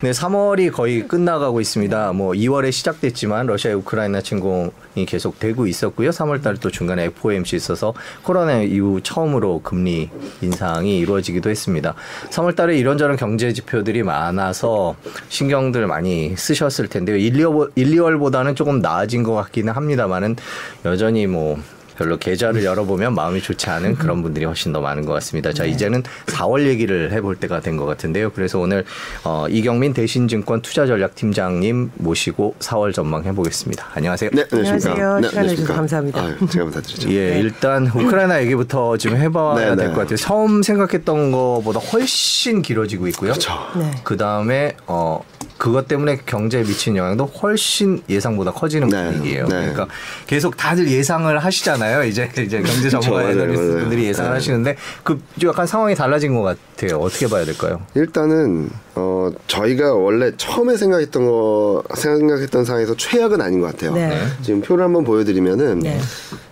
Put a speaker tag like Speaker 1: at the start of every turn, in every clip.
Speaker 1: 네, 3월이 거의 끝나가고 있습니다. 뭐 2월에 시작됐지만 러시아의 우크라이나 침공이 계속 되고 있었고요. 3월 달에 또 중간에 FOMC 있어서 코로나 이후 처음으로 금리 인상이 이루어지기도 했습니다. 3월 달에 이런저런 경제 지표들이 많아서 신경들 많이 쓰셨을 텐데요. 1, 2월, 1, 2월보다는 조금 나아진 것 같기는 합니다만은 여전히 뭐 별로 계좌를 열어보면 마음이 좋지 않은 그런 분들이 훨씬 더 많은 것 같습니다. 자, 이제는 4월 얘기를 해볼 때가 된 것 같은데요. 그래서 오늘 어, 이경민 대신증권 투자전략팀장님 모시고 4월 전망 해 보겠습니다. 안녕하세요.
Speaker 2: 네, 안녕하십니까.
Speaker 3: 안녕하세요.
Speaker 2: 네,
Speaker 3: 시간 내주셔서
Speaker 2: 안녕하십니까.
Speaker 3: 감사합니다.
Speaker 2: 아유, 제가 감사드리죠.
Speaker 1: 예, 일단 우크라이나 얘기부터 좀 해봐야
Speaker 2: 네,
Speaker 1: 될
Speaker 2: 네.
Speaker 1: 것 같아요. 처음 생각했던 것보다 훨씬 길어지고 있고요.
Speaker 2: 그렇죠.
Speaker 3: 네.
Speaker 1: 그 다음에 어 그것 때문에 경제에 미친 영향도 훨씬 예상보다 커지는
Speaker 2: 네,
Speaker 1: 분위기예요.
Speaker 2: 네.
Speaker 1: 그러니까 계속 다들 예상을 하시잖아요. 이제 이제 경제 전문가
Speaker 2: 맞아요,
Speaker 1: 애널리스트분들이
Speaker 2: 맞아요.
Speaker 1: 예상을
Speaker 2: 네.
Speaker 1: 하시는데 그 약간 상황이 달라진 것 같아요. 어떻게 봐야 될까요?
Speaker 2: 일단은 어 저희가 원래 처음에 생각했던 거 생각했던 상황에서 최악은 아닌 것 같아요.
Speaker 3: 네.
Speaker 2: 지금 표를 한번 보여드리면은
Speaker 3: 네.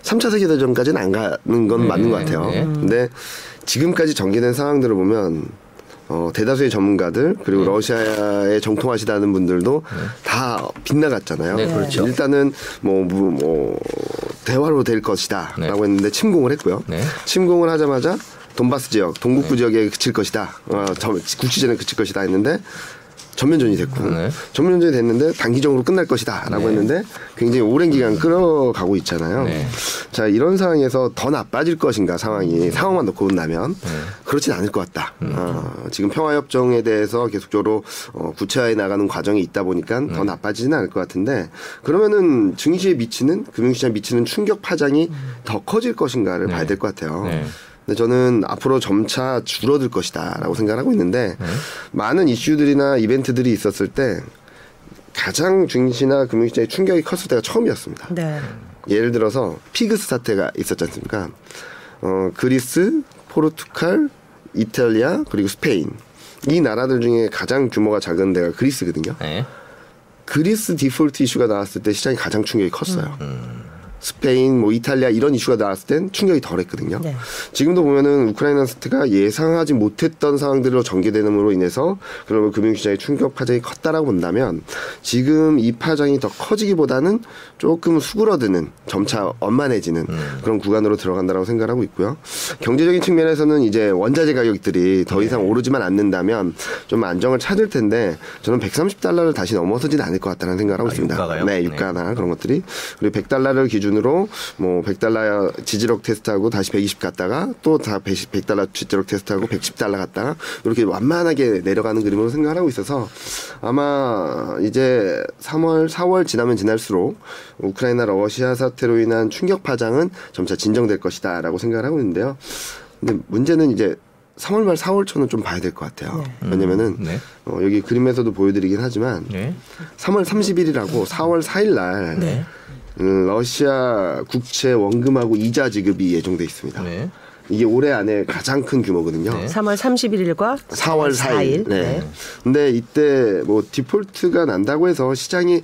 Speaker 2: 3차 세계 대전까지는 안 가는 건
Speaker 1: 네,
Speaker 2: 맞는 것 같아요.
Speaker 1: 네.
Speaker 2: 근데 지금까지 전개된 상황들을 보면 어, 대다수의 전문가들 그리고
Speaker 1: 네.
Speaker 2: 러시아에 정통하시다는 분들도 다 빗나갔잖아요.
Speaker 1: 네, 그렇죠.
Speaker 2: 일단은 뭐, 뭐, 뭐 대화로 될 것이다라고
Speaker 1: 네.
Speaker 2: 했는데 침공을 했고요.
Speaker 1: 네.
Speaker 2: 침공을 하자마자 돈바스 지역, 동북부 지역에 그칠 것이다. 어, 저- 국지전에 그칠 것이다 했는데 전면전이 됐고
Speaker 1: 네.
Speaker 2: 전면전이 됐는데 단기적으로 끝날 것이다라고
Speaker 1: 네.
Speaker 2: 했는데 굉장히 오랜 기간 끌어가고 있잖아요.
Speaker 1: 네.
Speaker 2: 자 이런 상황에서 더 나빠질 것인가 상황이 상황만 놓고 본다면
Speaker 1: 네.
Speaker 2: 그렇진 않을 것 같다.
Speaker 1: 음.
Speaker 2: 어, 지금 평화협정에 대해서 계속적으로 어, 구체화해 나가는 과정이 있다 보니까
Speaker 1: 네.
Speaker 2: 더 나빠지지는 않을 것 같은데 그러면은 증시에 미치는 금융시장에 미치는 충격 파장이 더 커질 것인가를 봐야 될 것 같아요.
Speaker 1: 네.
Speaker 2: 근데 저는 앞으로 점차 줄어들 것이다라고 생각하고 있는데
Speaker 1: 네.
Speaker 2: 많은 이슈들이나 이벤트들이 있었을 때 가장 증시나 금융시장에 충격이 컸을 때가 처음이었습니다.
Speaker 3: 네.
Speaker 2: 예를 들어서 피그스 사태가 있었지 않습니까? 어, 그리스, 포르투갈, 이탈리아 그리고 스페인 이 나라들 중에 가장 규모가 작은 데가 그리스거든요.
Speaker 1: 네.
Speaker 2: 그리스 디폴트 이슈가 나왔을 때 시장이 가장 충격이 컸어요.
Speaker 1: 음.
Speaker 2: 스페인, 뭐 이탈리아 이런 이슈가 나왔을 땐 충격이 덜했거든요.
Speaker 3: 네.
Speaker 2: 지금도 보면은 우크라이나 사태가 예상하지 못했던 상황들로 전개되는으로 인해서 그러면 금융시장의 충격 파장이 컸다라고 본다면 지금 이 파장이 더 커지기보다는 조금 수그러드는 점차 원만해지는 그런 구간으로 들어간다라고 생각하고 있고요. 경제적인 측면에서는 이제 원자재 가격들이 더 이상 오르지만 않는다면 좀 안정을 찾을 텐데 저는 130달러를 다시 넘어서지는 않을 것 같다는 생각을 하고
Speaker 1: 아,
Speaker 2: 있습니다.
Speaker 1: 유가가요?
Speaker 2: 네,
Speaker 1: 네.
Speaker 2: 유가나 그런 것들이 그리고 100달러를 기준 으로 뭐 100달러 지지력 테스트하고 다시 120 갔다가 또 다 100달러 지지력 테스트하고 110달러 갔다가 이렇게 완만하게 내려가는 그림으로 생각을 하고 있어서 아마 이제 3월 4월 지나면 지날수록 우크라이나 러시아 사태로 인한 충격 파장은 점차 진정될 것이다라고 생각을 하고 있는데요. 근데 문제는 이제 3월 말 4월 초는 좀 봐야 될 것 같아요. 왜냐면은
Speaker 1: 네.
Speaker 2: 어, 여기 그림에서도 보여드리긴 하지만
Speaker 1: 네.
Speaker 2: 3월 30일이라고 4월 4일 날
Speaker 1: 네.
Speaker 2: 음, 러시아 국채 원금하고 이자 지급이 예정돼 있습니다.
Speaker 1: 네.
Speaker 2: 이게 올해 안에 가장 큰 규모거든요.
Speaker 1: 네.
Speaker 3: 3월 31일과
Speaker 2: 4월 4일.
Speaker 3: 4일.
Speaker 2: 네. 근데 이때 뭐 디폴트가 난다고 해서 시장이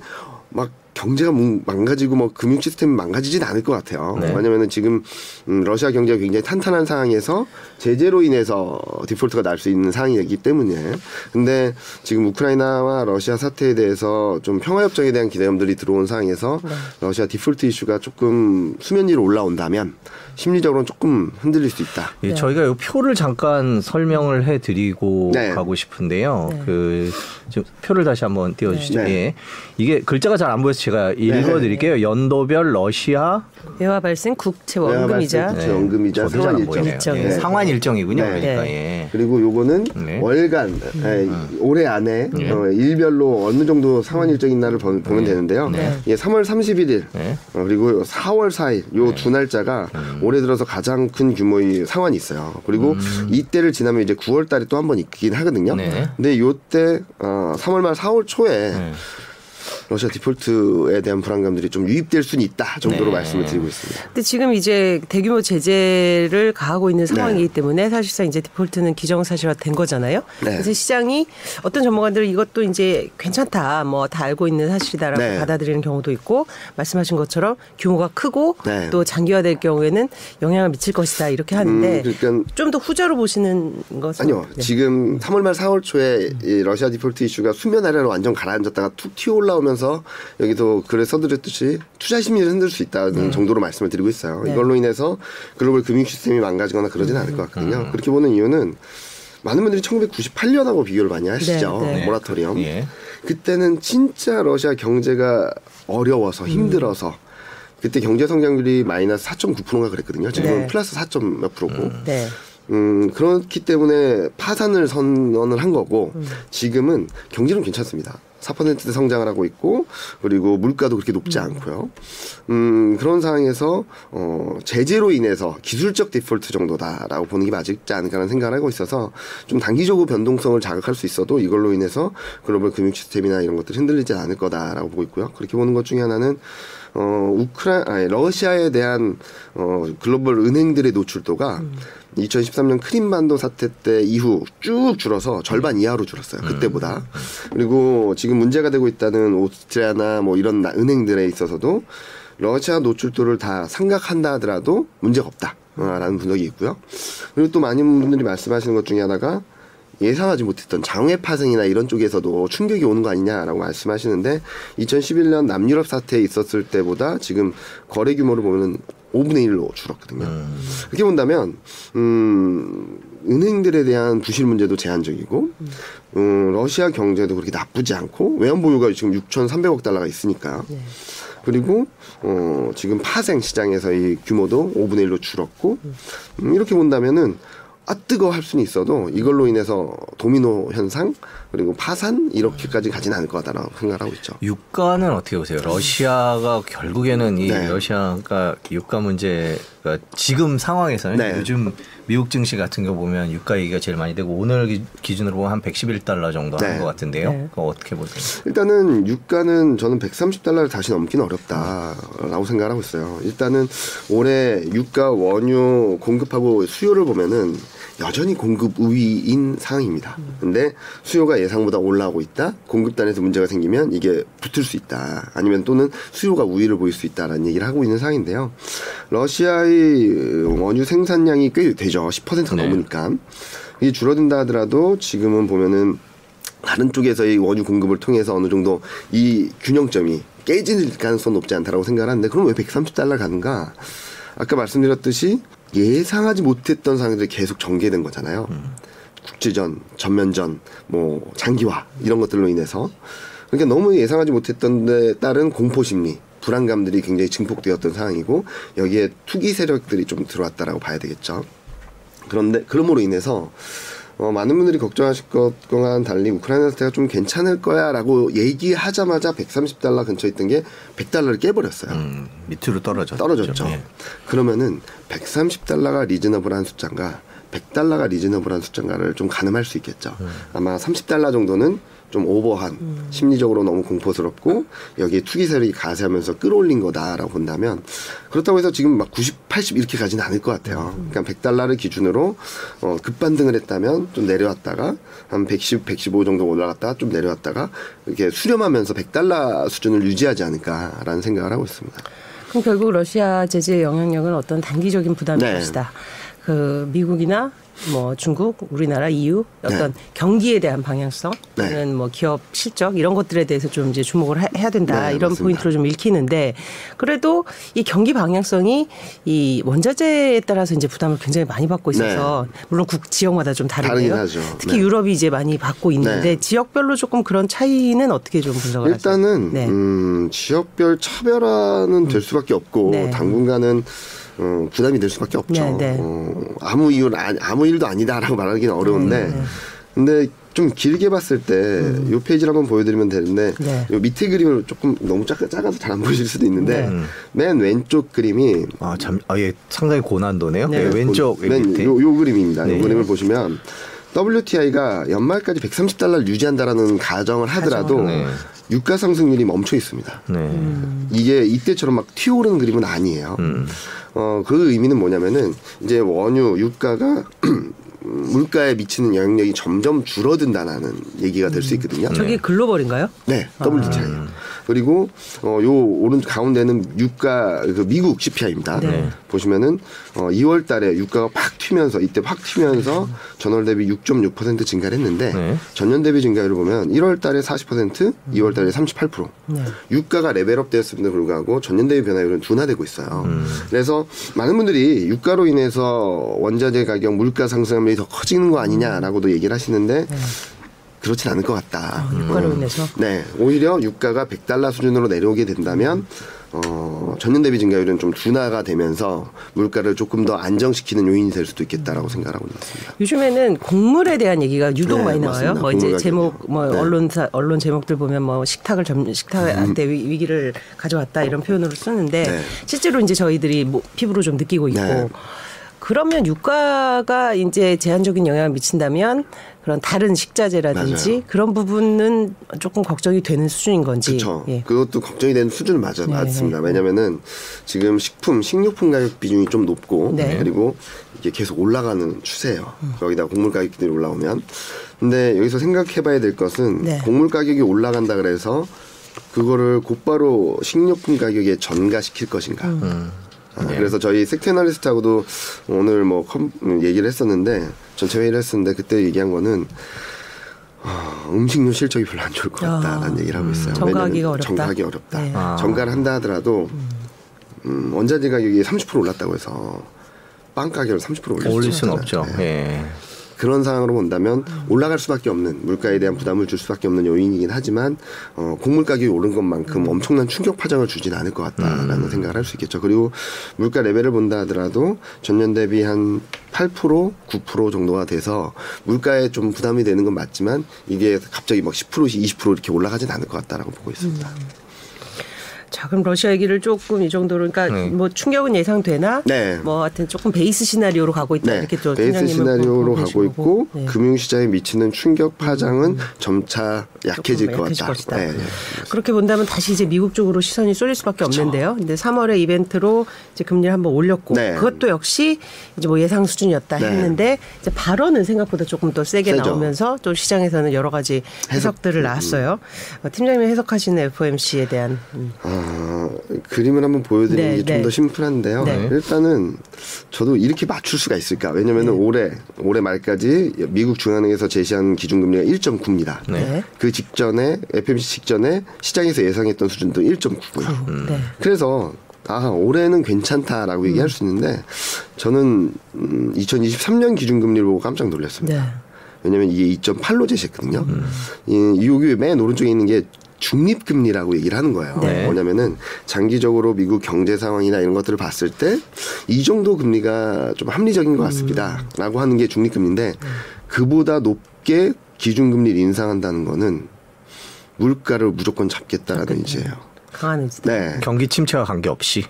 Speaker 2: 막 경제가 뭉- 망가지고 뭐 금융 시스템이 망가지진 않을 것 같아요.
Speaker 1: 네.
Speaker 2: 왜냐면은 지금 음, 러시아 경제가 굉장히 탄탄한 상황에서 제재로 인해서 디폴트가 날 수 있는 상황이기 때문에. 근데 지금 우크라이나와 러시아 사태에 대해서 좀 평화 협정에 대한 기대감들이 들어온 상황에서
Speaker 3: 네.
Speaker 2: 러시아 디폴트 이슈가 조금 수면 위로 올라온다면 심리적으로는 조금 흔들릴 수 있다.
Speaker 1: 예,
Speaker 3: 네.
Speaker 1: 저희가 이 표를 잠깐 설명을 해 드리고
Speaker 2: 네.
Speaker 1: 가고 싶은데요.
Speaker 3: 네.
Speaker 1: 그 지금 표를 다시 한번 띄워 주시죠.
Speaker 2: 네.
Speaker 1: 예, 이게 글자가 잘 안 보여서 제가 읽어드릴게요. 연도별 러시아
Speaker 3: 외화 발생 국채 원금이자
Speaker 2: 국채 원금이자
Speaker 1: 저도
Speaker 2: 상환 일정.
Speaker 3: 일정.
Speaker 1: 예,
Speaker 3: 네.
Speaker 1: 상환 일정이군요.
Speaker 2: 네.
Speaker 1: 그러니까
Speaker 3: 네.
Speaker 1: 예.
Speaker 2: 그리고 요거는
Speaker 1: 네.
Speaker 2: 월간 예, 올해 안에
Speaker 1: 네.
Speaker 2: 어, 일별로 어느 정도 상환 일정인 날을 보- 보면 되는데요.
Speaker 1: 네.
Speaker 2: 예, 3월 31일
Speaker 1: 네.
Speaker 2: 어, 그리고 4월 4일 요 두 날짜가 올해 들어서 가장 큰 규모의 상환이 있어요. 그리고 이때를 지나면 이제 9월 달에 또 한 번 있긴 하거든요.
Speaker 1: 네.
Speaker 2: 근데 요때 어, 3월 말 4월 초에
Speaker 1: 네.
Speaker 2: 러시아 디폴트에 대한 불안감들이 좀 유입될 수는 있다 정도로
Speaker 1: 네.
Speaker 2: 말씀을 드리고 있습니다.
Speaker 3: 근데 지금 이제 대규모 제재를 가하고 있는 상황이기
Speaker 2: 네.
Speaker 3: 때문에 사실상 이제 디폴트는 기정사실화 된 거잖아요.
Speaker 2: 네.
Speaker 3: 그래서 시장이 어떤 전문가들은 이것도 이제 괜찮다, 뭐 다 알고 있는 사실이다라고
Speaker 2: 네.
Speaker 3: 받아들이는 경우도 있고 말씀하신 것처럼 규모가 크고
Speaker 2: 네.
Speaker 3: 또 장기화될 경우에는 영향을 미칠 것이다 이렇게 하는데
Speaker 2: 음, 그러니까
Speaker 3: 좀더 후자로 보시는 것은
Speaker 2: 아니요.
Speaker 3: 네.
Speaker 2: 지금 3월 말 4월 초에 이 러시아 디폴트 이슈가 수면 아래로 완전 가라앉았다가 툭 튀어 올라오면서 여기도 글에 써드렸듯이 투자 심리를 흔들 수 있다는 정도로 말씀을 드리고 있어요.
Speaker 3: 네.
Speaker 2: 이걸로 인해서 글로벌 금융 시스템이 망가지거나 그러진 않을 것 같거든요. 그렇게 보는 이유는 많은 분들이 1998년하고 비교를 많이 하시죠.
Speaker 3: 네, 네.
Speaker 2: 모라토리엄.
Speaker 1: 예.
Speaker 2: 그때는 진짜 러시아 경제가 어려워서 힘들어서 그때 경제 성장률이 마이너스 4.9%가 그랬거든요. 지금은
Speaker 3: 네.
Speaker 2: 플러스 4점 몇 프로고.
Speaker 3: 네.
Speaker 2: 음, 그렇기 때문에 파산을 선언을 한 거고, 지금은 경제는 괜찮습니다. 4%대 성장을 하고 있고, 그리고 물가도 그렇게 높지 않고요. 음, 그런 상황에서, 어, 제재로 인해서 기술적 디폴트 정도다라고 보는 게 맞지 않을까라는 생각을 하고 있어서, 좀 단기적으로 변동성을 자극할 수 있어도 이걸로 인해서 글로벌 금융 시스템이나 이런 것들이 흔들리지 않을 거다라고 보고 있고요. 그렇게 보는 것 중에 하나는, 어, 우크라, 아니, 러시아에 대한, 어, 글로벌 은행들의 노출도가 2013년 크림반도 사태 때 이후 쭉 줄어서 절반 이하로 줄었어요. 그때보다. 그리고 지금 문제가 되고 있다는 오스트리아나 뭐 이런 나- 은행들에 있어서도 러시아 노출도를 다 삼각한다 하더라도 문제가 없다. 어, 라는 분석이 있고요. 그리고 또 많은 분들이 말씀하시는 것 중에 하나가 예상하지 못했던 장외 파생이나 이런 쪽에서도 충격이 오는 거 아니냐라고 말씀하시는데 2011년 남유럽 사태에 있었을 때보다 지금 거래 규모를 보면 5분의 1로 줄었거든요. 그렇게 본다면 음, 은행들에 대한 부실 문제도 제한적이고 음, 러시아 경제도 그렇게 나쁘지 않고 외환 보유가 지금 6,300억 달러가 있으니까. 그리고 어, 지금 파생 시장에서의 규모도 5분의 1로 줄었고 음, 이렇게 본다면은 아 뜨거 할 수는 있어도 이걸로 인해서 도미노 현상 그리고 파산 이렇게까지 가진 않을 거다라고 생각하고 있죠.
Speaker 1: 유가는 어떻게 보세요? 러시아가 결국에는 이
Speaker 2: 네.
Speaker 1: 러시아가 유가 문제가 지금 상황에서는
Speaker 2: 네.
Speaker 1: 요즘 미국 증시 같은 거 보면 유가 얘기가 제일 많이 되고 오늘 기- 기준으로 보면 한 111달러 정도
Speaker 2: 네.
Speaker 1: 하는 것 같은데요.
Speaker 3: 네.
Speaker 1: 그거 어떻게 보세요?
Speaker 2: 일단은 유가는 저는 130달러를 다시 넘기는 어렵다라고 생각을 하고 있어요. 일단은 올해 유가 원유 공급하고 수요를 보면은 여전히 공급 우위인 상황입니다. 근데 수요가 예상보다 올라오고 있다. 공급단에서 문제가 생기면 이게 붙을 수 있다. 아니면 또는 수요가 우위를 보일 수 있다라는 얘기를 하고 있는 상황인데요. 러시아의 원유 생산량이 꽤 되죠. 10%가
Speaker 1: 네.
Speaker 2: 넘으니까. 이게 줄어든다 하더라도 지금은 보면은 다른 쪽에서의 원유 공급을 통해서 어느 정도 이 균형점이 깨질 가능성 높지 않다라고 생각을 하는데 그럼 왜 130달러 가는가? 아까 말씀드렸듯이 예상하지 못했던 상황들이 계속 전개된 거잖아요. 국제전, 전면전, 뭐 장기화 이런 것들로 인해서 그러니까 너무 예상하지 못했던 데 따른 공포 심리, 불안감들이 굉장히 증폭되었던 상황이고 여기에 투기 세력들이 좀 들어왔다라고 봐야 되겠죠. 그런데 그럼으로 인해서 어, 많은 분들이 걱정하실 것과는 달리 우크라이나 사태가 좀 괜찮을 거야라고 얘기하자마자 130달러 근처에 있던 게 100달러를 깨버렸어요.
Speaker 1: 음, 밑으로 떨어졌죠.
Speaker 2: 떨어졌죠.
Speaker 1: 예.
Speaker 2: 그러면은 130달러가 리즈너블한 숫자인가 100달러가 리즈너블한 숫자인가를 좀 가늠할 수 있겠죠.
Speaker 1: 음.
Speaker 2: 아마 30달러 정도는 좀 오버한 심리적으로 너무 공포스럽고 여기에 투기 세력이 가세하면서 끌어올린 거다라고 본다면 그렇다고 해서 지금 막 90, 80 이렇게 가지는 않을 것 같아요. 그러니까 100달러를 기준으로 어, 급반등을 했다면 좀 내려왔다가 한 110, 115 정도 올라갔다가 좀 내려왔다가 이렇게 수렴하면서 100달러 수준을 유지하지 않을까라는 생각을 하고 있습니다.
Speaker 3: 그럼 결국 러시아 제재의 영향력은 어떤 단기적인 부담일
Speaker 2: 네.
Speaker 3: 것이다. 그 미국이나 뭐 중국, 우리나라, EU 어떤 경기에 대한 방향성,
Speaker 2: 네.
Speaker 3: 또는 뭐 기업 실적 이런 것들에 대해서 좀 이제 주목을 하- 해야 된다
Speaker 2: 네,
Speaker 3: 이런
Speaker 2: 맞습니다.
Speaker 3: 포인트로 좀 읽히는데 그래도 이 경기 방향성이 이 원자재에 따라서 이제 부담을 굉장히 많이 받고 있어서 물론 국 지역마다 좀.
Speaker 2: 네. 하죠.
Speaker 3: 특히
Speaker 2: 네.
Speaker 3: 유럽이 이제 많이 받고 있는데
Speaker 2: 네.
Speaker 3: 지역별로 조금 그런 차이는 어떻게 좀 분석을?
Speaker 2: 일단은
Speaker 3: 네.
Speaker 2: 음, 지역별 차별화는 될 수밖에 없고
Speaker 3: 네.
Speaker 2: 당분간은 어, 부담이 될 수밖에 없죠.
Speaker 3: 네, 네.
Speaker 2: 어, 아무 이유 아무 일도 아니다라고 말하기는 어려운데,
Speaker 3: 네,
Speaker 2: 근데 좀 길게 봤을 때이 페이지를 한번 보여드리면 되는데
Speaker 3: 음. 네.
Speaker 2: 요 밑에 그림을 조금 너무 작, 작아서 잘 안 보실 수도 있는데
Speaker 3: 네.
Speaker 2: 맨 왼쪽 그림이
Speaker 1: 아, 참, 아, 예, 상당히 고난도네요.
Speaker 3: 네.
Speaker 1: 예, 왼쪽
Speaker 2: 맨
Speaker 1: 밑에.
Speaker 2: 요, 요 그림입니다.
Speaker 1: 네.
Speaker 2: 요 그림을 보시면 WTI가 연말까지 130달러를 유지한다라는 가정을 하더라도
Speaker 1: 네.
Speaker 2: 유가 상승률이 멈춰 있습니다.
Speaker 1: 네.
Speaker 2: 이게 이때처럼 막 튀어오르는 그림은 아니에요.
Speaker 1: 음.
Speaker 2: 어, 그 의미는 뭐냐면은 이제 원유 유가가 물가에 미치는 영향력이 점점 줄어든다는 얘기가 될 수 있거든요.
Speaker 3: 저게 글로벌인가요?
Speaker 2: 네, WTI. 그리고 어, 요 오른 가운데는 유가 그 미국 CPI입니다.
Speaker 3: 네.
Speaker 2: 보시면은 어, 2월달에 유가가 팍 튀면서 이때 확 튀면서 전월 대비 6.6% 증가를 했는데
Speaker 1: 네.
Speaker 2: 전년 대비 증가율을 보면 1월달에 40%, 2월달에 38%.
Speaker 3: 네.
Speaker 2: 유가가 레벨업되었음에도 불구하고 전년 대비 변화율은 둔화되고 있어요. 그래서 많은 분들이 유가로 인해서 원자재 가격 물가 상승 률이 더 커지는 거 아니냐라고도 얘기를 하시는데 그렇진 않을 것 같다.
Speaker 3: 아, 유가로 인해서.
Speaker 2: 네, 오히려 유가가 100달러 수준으로 내려오게 된다면 어, 전년 대비 증가율은 좀 둔화가 되면서 물가를 조금 더 안정시키는 요인이 될 수도 있겠다라고 생각하고 있습니다.
Speaker 3: 요즘에는 곡물에 대한 얘기가 유독
Speaker 2: 네,
Speaker 3: 많이 나와요.
Speaker 2: 맞습니다.
Speaker 3: 뭐 이제 제목
Speaker 2: 가격이요.
Speaker 3: 뭐
Speaker 2: 네.
Speaker 3: 언론사 언론 제목들 보면 뭐 식탁을 점 식탁한테 위- 위기를 가져왔다 이런 표현으로 쓰는데
Speaker 2: 네.
Speaker 3: 실제로 이제 저희들이 뭐 피부로 좀 느끼고 있고
Speaker 2: 네.
Speaker 3: 그러면 유가가 이제 제한적인 영향을 미친다면 그런 다른 식자재라든지
Speaker 2: 맞아요.
Speaker 3: 그런 부분은 조금 걱정이 되는 수준인 건지.
Speaker 2: 그렇죠.
Speaker 3: 예.
Speaker 2: 그것도 걱정이 되는 수준은 맞아
Speaker 3: 네.
Speaker 2: 맞습니다. 왜냐면은 지금 식품, 식료품 가격 비중이 좀 높고
Speaker 3: 네.
Speaker 2: 그리고 이게 계속 올라가는 추세예요. 거기다 곡물 가격들이 올라오면. 근데 여기서 생각해봐야 될 것은
Speaker 3: 네.
Speaker 2: 곡물 가격이 올라간다 그래서 그거를 곧바로 식료품 가격에 전가시킬 것인가.
Speaker 3: 음.
Speaker 2: 아,
Speaker 1: 네.
Speaker 2: 그래서 저희 섹테나리스트하고도 오늘 뭐 컴, 얘기를 했었는데 전체 회의를 했었는데 그때 얘기한 거는 아, 음식료 실적이 별로 안 좋을 것 같다라는
Speaker 3: 아,
Speaker 2: 얘기를 하고 있어요.
Speaker 3: 전가하기가
Speaker 2: 왜냐면
Speaker 3: 어렵다.
Speaker 2: 전가하기 어렵다.
Speaker 3: 네.
Speaker 1: 아.
Speaker 2: 전가를 한다 하더라도 음, 원자재 가격이 30% 올랐다고 해서 빵 가격을 30% 올릴,
Speaker 1: 올릴
Speaker 2: 수는
Speaker 1: 없죠.
Speaker 2: 네.
Speaker 1: 예.
Speaker 2: 그런 상황으로 본다면 올라갈 수밖에 없는 물가에 대한 부담을 줄 수밖에 없는 요인이긴 하지만 어, 곡물 가격이 오른 것만큼 엄청난 충격 파장을 주지는 않을 것 같다라는 생각을 할 수 있겠죠. 그리고 물가 레벨을 본다 하더라도 전년 대비 한 8% 9% 정도가 돼서 물가에 좀 부담이 되는 건 맞지만 이게 갑자기 막 10%씩 20% 이렇게 올라가진 않을 것 같다라고 보고 있습니다.
Speaker 3: 자, 그럼 러시아 얘기를 조금 이 정도로 그러니까
Speaker 1: 네.
Speaker 3: 뭐 충격은 예상되나?
Speaker 2: 네.
Speaker 3: 뭐 하여튼 조금 베이스 시나리오로 가고 있다
Speaker 2: 네,
Speaker 3: 이렇게 또
Speaker 2: 베이스 시나리오로
Speaker 3: 보고
Speaker 2: 가고. 있고
Speaker 3: 네.
Speaker 2: 금융시장에 미치는 충격 파장은 점차 약해질 것
Speaker 3: 약해질
Speaker 2: 같다. 네, 네.
Speaker 3: 그렇게 본다면 다시 이제 미국 쪽으로 시선이 쏠릴 수밖에 없는데요. 근데 3월에 이벤트로 이제 금리를 한번 올렸고
Speaker 2: 네.
Speaker 3: 그것도 역시 이제 뭐 예상 수준이었다
Speaker 2: 네.
Speaker 3: 했는데 이제 발언은 생각보다 조금 더 세게
Speaker 2: 세죠.
Speaker 3: 나오면서 또 시장에서는 여러 가지 해석 들을 낳았어요. 어, 팀장님이 해석하시는 FOMC에 대한 음.
Speaker 2: 아, 그림을 한번 보여드리는
Speaker 3: 네,
Speaker 2: 게좀
Speaker 3: 네.
Speaker 2: 더 심플한데요.
Speaker 3: 네.
Speaker 2: 일단은 저도 이렇게 맞출 수가 있을까? 왜냐면 은 올해 올해 말까지 미국 중앙은행에서 제시한 기준금리가 1.9입니다.
Speaker 3: 네.
Speaker 2: 그 직전에 FMC 직전에 시장에서 예상했던 수준도 1.9고요.
Speaker 3: 네.
Speaker 2: 그래서 아 올해는 괜찮다라고 얘기할 수 있는데 저는 음, 2023년 기준금리를 보고 깜짝 놀랐습니다.
Speaker 3: 네.
Speaker 2: 왜냐면 이게 2.8로 제시했거든요.
Speaker 1: 음.
Speaker 2: 이 여기 맨 오른쪽에 있는 게 중립금리라고 얘기를 하는 거예요.
Speaker 1: 네.
Speaker 2: 뭐냐면은 장기적으로 미국 경제 상황이나 이런 것들을 봤을 때 이 정도 금리가 좀 합리적인 것 같습니다. 라고 하는 게 중립금리인데 그보다 높게 기준금리를 인상한다는 거는 물가를 무조건 잡겠다라는 의지예요.
Speaker 3: 강한 의지.
Speaker 2: 네.
Speaker 1: 경기 침체와 관계없이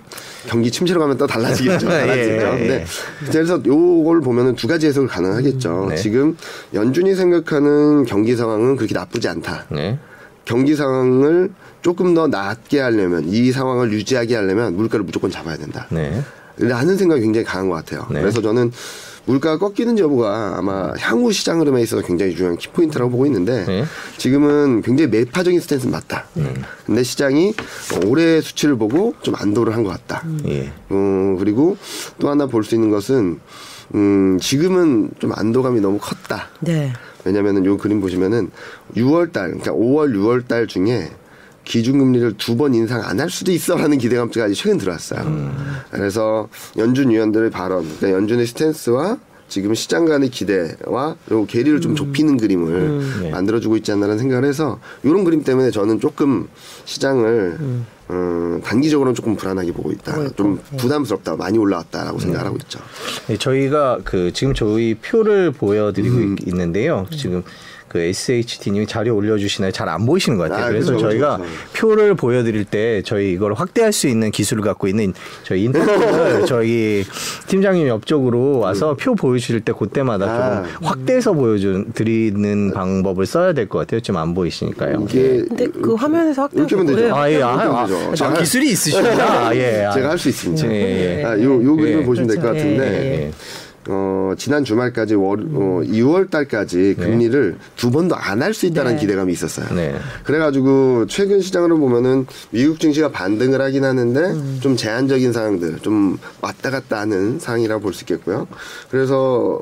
Speaker 2: 경기 침체로 가면 또 달라지겠죠.
Speaker 1: 예,
Speaker 2: 달라지죠.
Speaker 1: 예,
Speaker 2: 근데 그래서 요걸 보면은 두 가지 해석을 가능하겠죠.
Speaker 1: 네.
Speaker 2: 지금 연준이 생각하는 경기 상황은 그렇게 나쁘지 않다.
Speaker 1: 네.
Speaker 2: 경기 상황을 조금 더 낮게 하려면 이 상황을 유지하게 하려면 물가를 무조건 잡아야 된다.
Speaker 1: 네.
Speaker 2: 라는 생각이 굉장히 강한 것 같아요.
Speaker 1: 네.
Speaker 2: 그래서 저는 물가가 꺾이는지 여부가 아마 향후 시장 흐름에 있어서 굉장히 중요한 키포인트라고 보고 있는데
Speaker 1: 네.
Speaker 2: 지금은 굉장히 매파적인 스탠스는 맞다. 근데 시장이 올해 수치를 보고 좀 안도를 한 것 같다.
Speaker 1: 예.
Speaker 2: 어, 그리고 또 하나 볼 수 있는 것은 음, 지금은 좀 안도감이 너무 컸다.
Speaker 3: 네.
Speaker 2: 왜냐면은 요 그림 보시면은 6월 달, 그러니까 5월, 6월 달 중에 기준금리를 두 번 인상 안 할 수도 있어라는 기대감가 아주 최근 들어왔어요. 그래서 연준 위원들의 발언, 그러니까 연준의 스탠스와 지금 시장 간의 기대와 요 괴리를 좀 좁히는 그림을
Speaker 1: 네.
Speaker 2: 만들어주고 있지 않나라는 생각을 해서 이런 그림 때문에 저는 조금 시장을 음, 단기적으로는 조금 불안하게 보고 있다.
Speaker 3: 있고,
Speaker 2: 좀
Speaker 3: 예.
Speaker 2: 부담스럽다. 많이 올라왔다라고 생각을 하고 있죠.
Speaker 1: 네, 저희가 그 지금 저희 표를 보여드리고
Speaker 2: 음.
Speaker 1: 있- 있는데요. 지금 그 SHT님이 자료 올려주시나요? 잘 안 보이시는 것 같아요.
Speaker 2: 아,
Speaker 1: 그래서
Speaker 2: 그렇죠,
Speaker 1: 저희가
Speaker 2: 그렇죠.
Speaker 1: 표를 보여드릴 때 저희 이걸 확대할 수 있는 기술을 갖고 있는 저희 인터넷을 저희 팀장님 옆쪽으로 와서 표 보여주실 때 그때마다
Speaker 2: 아.
Speaker 1: 좀 확대해서 보여드리는 방법을 써야 될 것 같아요. 지금 안 보이시니까요.
Speaker 2: 이게
Speaker 3: 근데 그 화면에서 확대가
Speaker 2: 이렇게 하면 되죠.
Speaker 1: 아, 예, 아,
Speaker 2: 이렇게
Speaker 1: 아,
Speaker 2: 되죠.
Speaker 1: 아,
Speaker 2: 제가-
Speaker 1: 기술이 있으시구나. 예. 아.
Speaker 2: 제가 할 수 있습니다.
Speaker 1: 예, 예.
Speaker 2: 아, 요, 요 그림을
Speaker 1: 예.
Speaker 2: 보시면 될것
Speaker 3: 그렇죠.
Speaker 2: 같은데,
Speaker 3: 예,
Speaker 1: 예.
Speaker 2: 어, 지난 주말까지 월, 어, 2월 달까지 금리를 두 번도 안 할 수 있다는
Speaker 3: 네.
Speaker 2: 기대감이 있었어요.
Speaker 1: 네.
Speaker 2: 그래가지고 최근 시장으로 보면은 미국 증시가 반등을 하긴 하는데
Speaker 3: 음.
Speaker 2: 좀 제한적인 상황들, 좀 왔다 갔다 하는 상황이라고 볼수 있겠고요. 그래서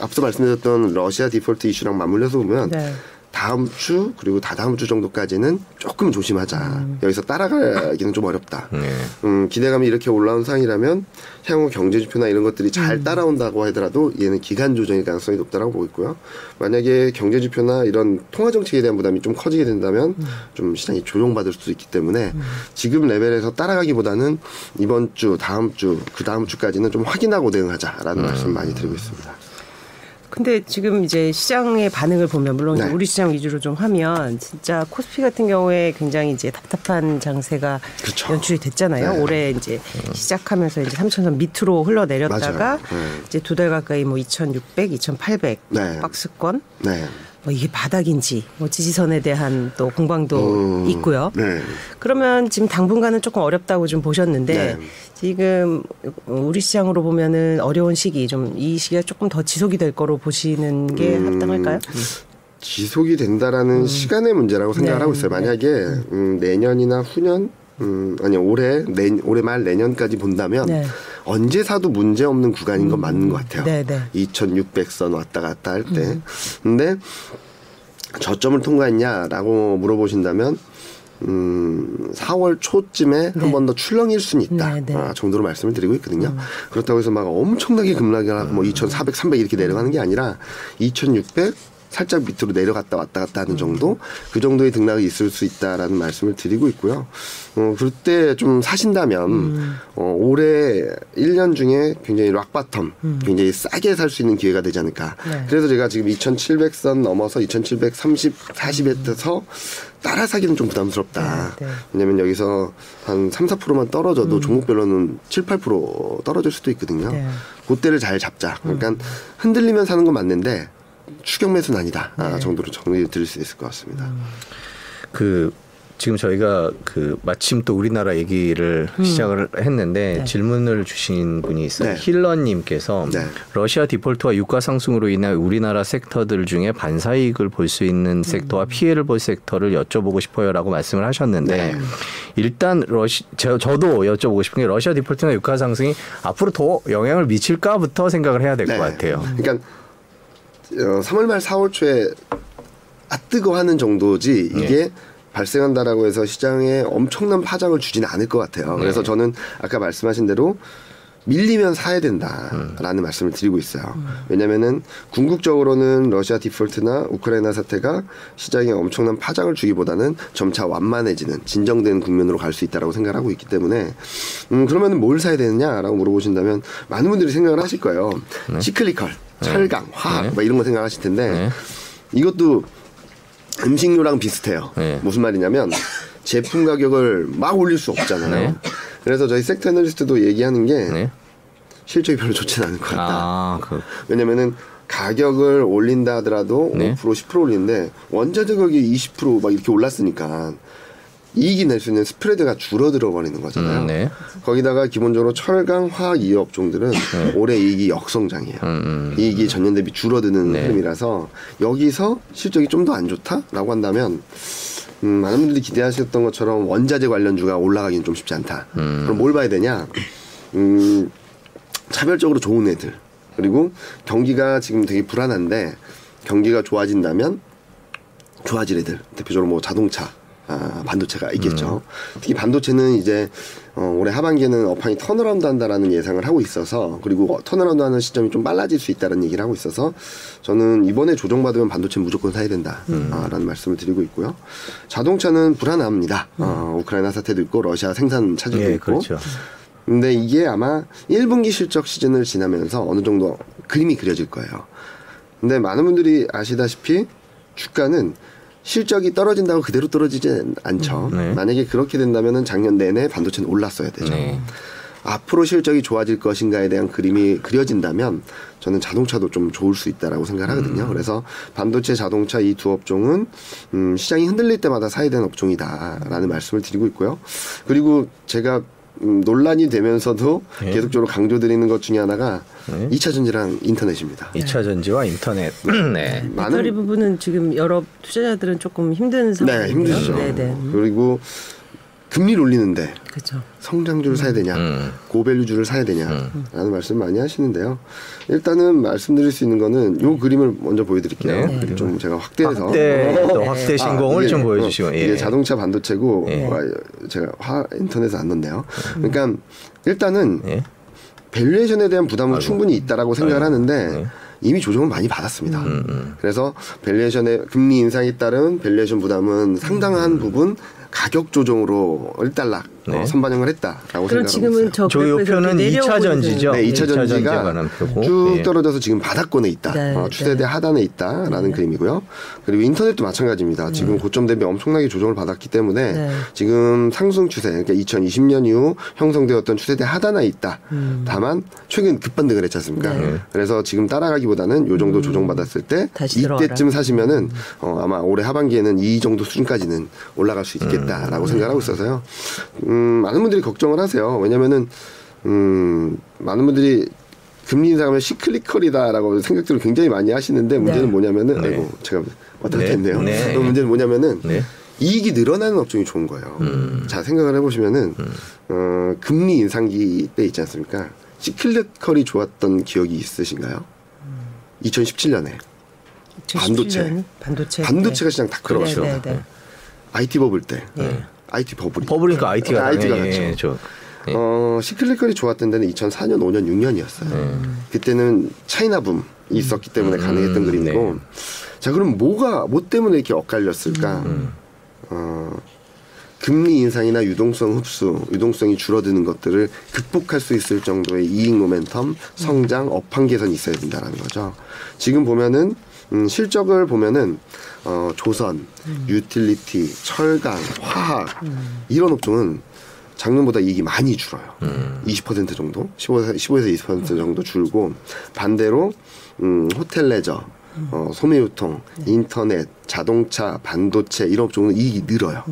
Speaker 2: 앞서 말씀드렸던 러시아 디폴트 이슈랑 맞물려서 보면
Speaker 3: 네.
Speaker 2: 다음 주 그리고 다다음 주 정도까지는 조금 조심하자.
Speaker 3: 음.
Speaker 2: 여기서 따라가기는 좀 어렵다.
Speaker 1: 네.
Speaker 2: 음, 기대감이 이렇게 올라온 상황이라면 향후 경제 지표나 이런 것들이 잘
Speaker 3: 음.
Speaker 2: 따라온다고 하더라도 얘는 기간 조정일 가능성이 높다라고 보고 있고요. 만약에 경제 지표나 이런 통화 정책에 대한 부담이 좀 커지게 된다면
Speaker 3: 음.
Speaker 2: 좀 시장이 조정받을 수도 있기 때문에 지금 레벨에서 따라가기보다는 이번 주, 다음 주, 그 다음 주까지는 좀 확인하고 대응하자라는 말씀 많이 드리고 있습니다.
Speaker 3: 근데 지금 이제 시장의 반응을 보면 물론
Speaker 2: 네.
Speaker 3: 우리 시장 위주로 좀 하면 진짜 코스피 같은 경우에 굉장히 이제 답답한 장세가
Speaker 2: 그쵸.
Speaker 3: 연출이 됐잖아요.
Speaker 2: 네.
Speaker 3: 올해 이제 시작하면서 이제 3천선 밑으로 흘러내렸다가.
Speaker 2: 네.
Speaker 3: 이제 두 달 가까이 뭐 2,600, 2,800
Speaker 2: 네.
Speaker 3: 박스권
Speaker 2: 네.
Speaker 3: 뭐 이게 바닥인지 뭐 지지선에 대한 또 공방도
Speaker 2: 음,
Speaker 3: 있고요.
Speaker 2: 네.
Speaker 3: 그러면 지금 당분간은 조금 어렵다고 좀 보셨는데
Speaker 2: 네.
Speaker 3: 지금 우리 시장으로 보면은 어려운 시기 좀 이 시기가 조금 더 지속이 될 거로 보시는 게
Speaker 2: 음,
Speaker 3: 합당할까요?
Speaker 2: 지속이 된다라는 시간의 문제라고 생각을
Speaker 3: 음. 네.
Speaker 2: 하고 있어요. 만약에 음, 내년이나 후년 음, 아니 올해 내, 올해 말 내년까지 본다면
Speaker 3: 네.
Speaker 2: 언제 사도 문제 없는 구간인 건 맞는 것 같아요.
Speaker 3: 네, 네.
Speaker 2: 2,600선 왔다 갔다 할 때. 근데 저점을 통과했냐라고 물어보신다면 음, 4월 초쯤에 한번 더 출렁일 수는 있다.
Speaker 3: 네, 네.
Speaker 2: 아, 정도로 말씀을 드리고 있거든요. 그렇다고 해서 막 엄청나게 급락이나 뭐 2,400, 300 이렇게 내려가는 게 아니라 2,600 살짝 밑으로 내려갔다 왔다 갔다 하는 정도 그 정도의 등락이 있을 수 있다라는 말씀을 드리고 있고요. 어, 그때 좀 사신다면 어, 올해 1년 중에 굉장히 rock bottom 굉장히 싸게 살 수 있는 기회가 되지 않을까.
Speaker 3: 네.
Speaker 2: 그래서 제가 지금 2,700선 넘어서 2,730, 40에서 따라 사기는 좀 부담스럽다.
Speaker 3: 네, 네.
Speaker 2: 왜냐면 여기서 한 3, 4%만 떨어져도 종목별로는 7, 8% 떨어질 수도 있거든요.
Speaker 3: 네.
Speaker 2: 그때를 잘 잡자. 그러니까 흔들리면 사는 건 맞는데 추격 매수는 아니다.
Speaker 3: 네.
Speaker 2: 아, 정도로 정리 드릴 수 있을 것 같습니다.
Speaker 3: 음.
Speaker 1: 그 지금 저희가 그 마침 또 우리나라 얘기를 시작을 했는데
Speaker 3: 음. 네.
Speaker 1: 질문을 주신 분이 있어요.
Speaker 2: 네.
Speaker 1: 힐러님께서
Speaker 2: 네.
Speaker 1: 러시아 디폴트와 유가 상승으로 인해 우리나라 섹터들 중에 반사이익을 볼 수 있는
Speaker 3: 음.
Speaker 1: 섹터와 피해를 볼 섹터를 여쭤보고 싶어요라고 말씀을 하셨는데
Speaker 2: 네.
Speaker 1: 일단 러시 저, 저도 여쭤보고 싶은 게 러시아 디폴트나 유가 상승이 앞으로 더 영향을 미칠까부터 생각을 해야 될것
Speaker 2: 네.
Speaker 1: 같아요.
Speaker 2: 그러니까 어, 3월 말 4월 초에 아 뜨거 하는 정도지
Speaker 1: 네.
Speaker 2: 이게 발생한다라고 해서 시장에 엄청난 파장을 주지는 않을 것 같아요. 그래서
Speaker 1: 네.
Speaker 2: 저는 아까 말씀하신 대로 밀리면 사야 된다라는 말씀을 드리고 있어요. 왜냐면은 궁극적으로는 러시아 디폴트나 우크라이나 사태가 시장에 엄청난 파장을 주기보다는 점차 완만해지는 진정된 국면으로 갈 수 있다라고 생각하고 있기 때문에 음 그러면은 뭘 사야 되느냐라고 물어보신다면 많은 분들이 생각을 하실 거예요. 시클리컬, 철강, 화학
Speaker 1: 네.
Speaker 2: 막 이런 거 생각하실 텐데
Speaker 1: 네.
Speaker 2: 이것도 음식료랑 비슷해요.
Speaker 1: 네.
Speaker 2: 무슨 말이냐면 제품 가격을 막 올릴 수 없잖아요.
Speaker 1: 네.
Speaker 2: 그래서 저희 섹터 애널리스트도 얘기하는 게
Speaker 1: 네.
Speaker 2: 실적이 별로 좋지는 않을 것 같다.
Speaker 1: 아, 그
Speaker 2: 왜냐면은 가격을 올린다 하더라도
Speaker 1: 네.
Speaker 2: 5% 10% 올리는데 원자재 가격이 20%막 이렇게 올랐으니까 이익이 낼 수 있는 스프레드가 줄어들어 버리는 거잖아요.
Speaker 1: 음, 네.
Speaker 2: 거기다가 기본적으로 철강, 화학 이업 종들은 올해 이익이 역성장이에요.
Speaker 1: 음,
Speaker 2: 이익이 전년 대비 줄어드는
Speaker 1: 네.
Speaker 2: 흐름이라서 여기서 실적이 좀 더 안 좋다라고 한다면 음, 많은 분들이 기대하셨던 것처럼 원자재 관련주가 올라가기는 좀 쉽지 않다.
Speaker 1: 음.
Speaker 2: 그럼 뭘 봐야 되냐? 음, 차별적으로 좋은 애들 그리고 경기가 지금 되게 불안한데 경기가 좋아진다면 좋아질 애들 대표적으로 뭐 자동차 아, 반도체가 있겠죠. 특히 반도체는 이제 어, 올해 하반기에는 업황이 turnaround 한다라는 예상을 하고 있어서 그리고 어, turnaround 하는 시점이 좀 빨라질 수 있다는 얘기를 하고 있어서 저는 이번에 조정받으면 반도체 무조건 사야 된다라는 말씀을 드리고 있고요. 자동차는 불안합니다. 어, 우크라이나 사태도 있고 러시아 생산 차질도
Speaker 1: 예,
Speaker 2: 있고
Speaker 1: 그렇죠.
Speaker 2: 근데 이게 아마 1분기 실적 시즌을 지나면서 어느 정도 그림이 그려질 거예요. 근데 많은 분들이 아시다시피 주가는 실적이 떨어진다고 그대로 떨어지지 않죠.
Speaker 1: 네.
Speaker 2: 만약에 그렇게 된다면은 작년 내내 반도체는 올랐어야 되죠.
Speaker 1: 네.
Speaker 2: 앞으로 실적이 좋아질 것인가에 대한 그림이 그려진다면 저는 자동차도 좀 좋을 수 있다라고 생각하거든요. 그래서 반도체, 자동차 이 두 업종은 음, 시장이 흔들릴 때마다 사야 되는 업종이다라는 말씀을 드리고 있고요. 그리고 제가 음, 논란이 되면서도
Speaker 1: 네.
Speaker 2: 계속적으로 강조드리는 것 중에 하나가
Speaker 1: 네.
Speaker 2: 이 2차 전지랑 인터넷입니다.
Speaker 1: 2차 전지와 인터넷. 네.
Speaker 3: 배터리 부분은 지금 여러 투자자들은 조금 힘든 상황이에요.
Speaker 2: 네, 힘드시죠.
Speaker 3: 네, 네.
Speaker 2: 그리고 금리를 올리는데
Speaker 3: 그렇죠.
Speaker 2: 성장주를 사야 되냐,
Speaker 1: 음.
Speaker 2: 고밸류주를 사야 되냐라는 말씀 많이 하시는데요. 일단은 말씀드릴 수 있는 거는 요 그림을 먼저 보여드릴게요.
Speaker 1: 네.
Speaker 2: 좀 제가 확대해서
Speaker 1: 확대, 또 확대 신공을
Speaker 2: 이게,
Speaker 1: 좀 보여주시고.
Speaker 2: 어,
Speaker 1: 예.
Speaker 2: 이게 자동차 반도체고
Speaker 1: 예.
Speaker 2: 와, 제가 화 인터넷에 안 넣네요. 그러니까 일단은
Speaker 1: 예.
Speaker 2: 밸류에이션에 대한 부담은 충분히 있다라고 생각을
Speaker 1: 아이고.
Speaker 2: 하는데
Speaker 1: 네.
Speaker 2: 이미 조정을 많이 받았습니다.
Speaker 1: 음,
Speaker 2: 그래서 밸류에이션의 금리 인상에 따른 밸류에이션 부담은 상당한 부분 가격 조정으로 일단락
Speaker 1: 네.
Speaker 2: 어, 선반영을 했다라고
Speaker 3: 그럼
Speaker 2: 생각하고
Speaker 3: 지금은
Speaker 2: 있어요.
Speaker 3: 저
Speaker 1: 조요표는
Speaker 3: 그래프에서
Speaker 1: 2차
Speaker 3: 내려오고
Speaker 1: 전지죠.
Speaker 2: 네, 2차
Speaker 1: 이차 전지에
Speaker 2: 전지가. 쭉
Speaker 1: 예.
Speaker 2: 떨어져서 지금 바닥권에 있다.
Speaker 3: 네,
Speaker 2: 어, 추세대
Speaker 3: 네.
Speaker 2: 하단에 있다라는 그림이고요. 그리고 인터넷도 마찬가지입니다. 지금 고점 대비 엄청나게 조정을 받았기 때문에
Speaker 3: 네.
Speaker 2: 지금 상승 추세, 그러니까 2020년 이후 형성되었던 추세대 하단에 있다. 다만 최근 급반등을 했지 않습니까?
Speaker 3: 네.
Speaker 2: 그래서 지금 따라가기보다는 요 정도 조정 받았을 때
Speaker 3: 다시 들어와라.
Speaker 2: 이때쯤 사시면은 어, 아마 올해 하반기에는 이 정도 수준까지는 올라갈 수 있겠다라고 생각하고 있어서요. 음, 많은 분들이 걱정을 하세요. 왜냐면은 음, 많은 분들이 금리 인상하면 시클리컬이다라고 생각들을 굉장히 많이 하시는데 문제는
Speaker 3: 네.
Speaker 2: 뭐냐면은
Speaker 1: 네.
Speaker 2: 아이고 제가 왔다
Speaker 1: 네.
Speaker 2: 갔다 했네요.
Speaker 1: 네.
Speaker 2: 문제는 뭐냐면은
Speaker 1: 네.
Speaker 2: 이익이 늘어나는 업종이 좋은 거예요. 자 생각을 해보시면은 어, 금리 인상기 때 있지 않습니까? 시클리컬이 좋았던 기억이 있으신가요? 2017년에 반도체.
Speaker 3: 2017년 반도체.
Speaker 2: 반도체가 시장 다 끌어갔죠.
Speaker 3: 네, 네, 네.
Speaker 2: IT 버블 때,
Speaker 3: 네.
Speaker 2: IT 버블이.
Speaker 1: 버블이니까 IT가
Speaker 2: IT가
Speaker 1: 당연히
Speaker 2: 같죠.
Speaker 1: 예, 저, 예.
Speaker 2: 어, 시클리컬이 좋았던 데는 2004년, 5년, 6년이었어요. 그때는 차이나 붐이 있었기 때문에 가능했던
Speaker 1: 음,
Speaker 2: 그림이고.
Speaker 1: 네.
Speaker 2: 자, 그럼 뭐가, 뭐 때문에 이렇게 엇갈렸을까?
Speaker 1: 음.
Speaker 2: 어, 금리 인상이나 유동성 흡수, 유동성이 줄어드는 것들을 극복할 수 있을 정도의 이익 모멘텀, 성장, 업황 개선이 있어야 된다라는 거죠. 지금 보면은 음, 실적을 보면은 어, 조선, 유틸리티, 철강, 화학 이런 업종은 작년보다 이익이 많이 줄어요. 20% 정도, 15에서 15에서 20% 정도 줄고 반대로 음, 호텔 레저, 어, 소매유통, 인터넷, 자동차, 반도체 이런 업종은 이익이 늘어요.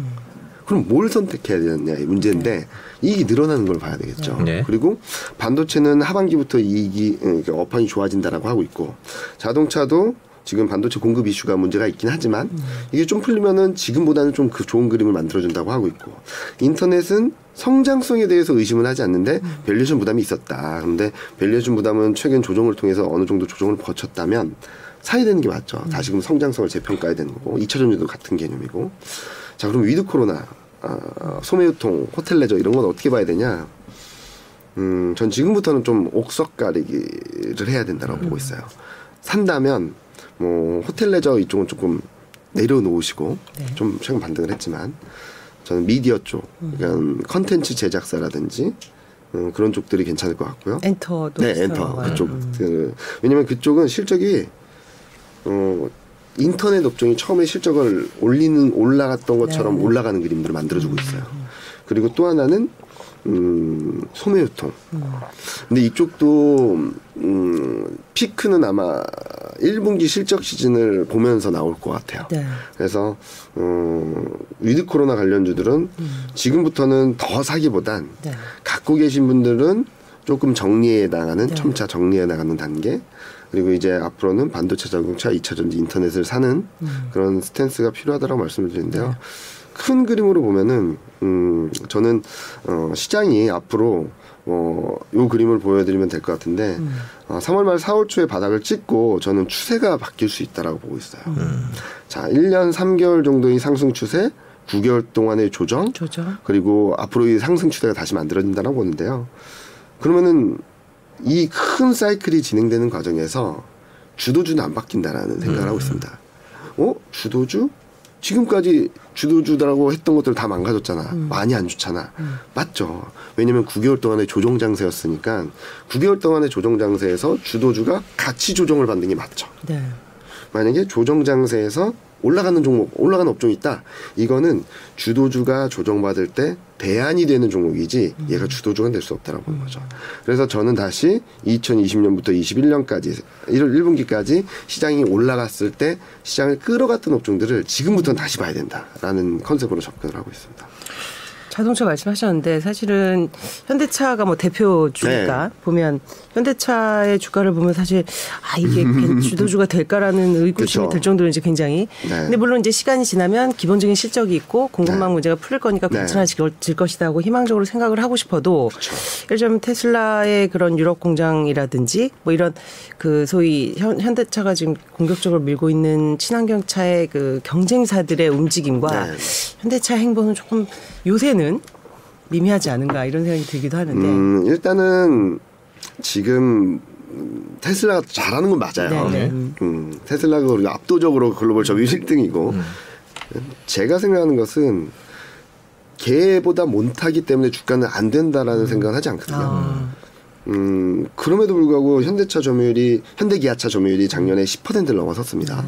Speaker 2: 그럼 뭘 선택해야 되느냐 의 문제인데 이익이 늘어나는 걸 봐야 되겠죠.
Speaker 1: 네.
Speaker 2: 그리고 반도체는 하반기부터 이익이 음, 그러니까 업황이 좋아진다라고 하고 있고 자동차도 지금 반도체 공급 이슈가 문제가 있긴 하지만 이게 좀 풀리면은 지금보다는 좀 그 좋은 그림을 만들어준다고 하고 있고 인터넷은 성장성에 대해서 의심은 하지 않는데 valuation 부담이 있었다. 근데 valuation 부담은 최근 조정을 통해서 어느 정도 조정을 거쳤다면 사야 되는 게 맞죠. 다시금 성장성을 재평가해야 되는 거고 2차 전지도 같은 개념이고 자 그럼 with 코로나 아, 소매유통 호텔 레저 이런 건 어떻게 봐야 되냐 음, 전 지금부터는 좀 옥석 가리기를 해야 된다고 보고 있어요. 산다면 뭐 호텔 레저 이쪽은 조금 내려놓으시고
Speaker 3: 네.
Speaker 2: 좀 최근 반등을 했지만 저는 미디어 쪽, 그러니까 컨텐츠 제작사라든지 음, 그런 쪽들이 괜찮을 것 같고요.
Speaker 3: 엔터도
Speaker 2: 네, 엔터. 그쪽.
Speaker 3: 음.
Speaker 2: 그, 왜냐면 그쪽은 실적이 어 인터넷 업종이 처음에 실적을 올리는 올라갔던 것처럼
Speaker 3: 네.
Speaker 2: 올라가는 그림들을 만들어주고 있어요. 그리고 또 하나는 음, 소매유통. 근데 이쪽도 음, 피크는 아마 1분기 실적 시즌을 보면서 나올 것 같아요.
Speaker 3: 네.
Speaker 2: 그래서 어, with 코로나 관련주들은 지금부터는 더 사기보단
Speaker 3: 네.
Speaker 2: 갖고 계신 분들은 조금 정리해 나가는
Speaker 3: 네.
Speaker 2: 점차 정리해 나가는 단계 그리고 이제 앞으로는 반도체 자동차 2차 전지 인터넷을 사는 그런 스탠스가 필요하다고 말씀을 드리는데요. 큰 그림으로 보면은 음 저는 어 시장이 앞으로 어요 그림을 보여드리면 될 것 같은데 어, 3월 말 4월 초에 바닥을 찍고 저는 추세가 바뀔 수 있다라고 보고 있어요. 자, 1년 3개월 정도의 상승 추세, 9개월 동안의 조정,
Speaker 3: 조정.
Speaker 2: 그리고 앞으로 이 상승 추세가 다시 만들어진다고 보는데요. 그러면은 이 큰 사이클이 진행되는 과정에서 주도주는 안 바뀐다라는 생각을 하고 있습니다. 어? 주도주? 지금까지 주도주라고 했던 것들 다 망가졌잖아. 많이 안 좋잖아. 맞죠. 왜냐면 9개월 동안의 조정 장세였으니까 9개월 동안의 조정 장세에서 주도주가 같이 조정을 받는 게 맞죠.
Speaker 3: 네.
Speaker 2: 만약에 조정 장세에서 올라가는 종목, 올라가는 업종이 있다. 이거는 주도주가 조정받을 때 대안이 되는 종목이지 얘가 주도주가 될 수 없다라고 보는 거죠. 그래서 저는 다시 2020년부터 21년까지 1월 1분기까지 시장이 올라갔을 때 시장을 끌어갔던 업종들을 지금부터는 다시 봐야 된다라는 컨셉으로 접근을 하고 있습니다.
Speaker 3: 자동차 말씀하셨는데 사실은 현대차가 뭐 대표주니까
Speaker 2: 네.
Speaker 3: 보면 현대차의 주가를 보면 사실 아 이게 주도주가 될까라는 의구심이
Speaker 2: 그쵸.
Speaker 3: 들 정도로 이제 굉장히
Speaker 2: 네.
Speaker 3: 근데 물론 이제 시간이 지나면 기본적인 실적이 있고 공급망
Speaker 2: 네.
Speaker 3: 문제가 풀릴 거니까
Speaker 2: 네.
Speaker 3: 괜찮아질 것이다 하고 희망적으로 생각을 하고 싶어도 예를 들면 테슬라의 그런 유럽 공장이라든지 뭐 이런 그 소위 현, 현대차가 지금 공격적으로 밀고 있는 친환경 차의 그 경쟁사들의 움직임과
Speaker 2: 네.
Speaker 3: 현대차 행보는 조금 요새는 미미하지 않은가 이런 생각이 들기도 하는데
Speaker 2: 음, 일단은 지금 음, 테슬라가 잘하는 건 맞아요.
Speaker 3: 네, 네.
Speaker 2: 음, 테슬라가 우리가 압도적으로 글로벌 점유 1등이고 제가 생각하는 것은 걔보다 못하기 때문에 주가는 안 된다라는 생각은 하지 않거든요.
Speaker 3: 아,
Speaker 2: 음, 그럼에도 불구하고 현대차 점유율이 현대기아차 점유율이 작년에 10%를 넘어섰습니다.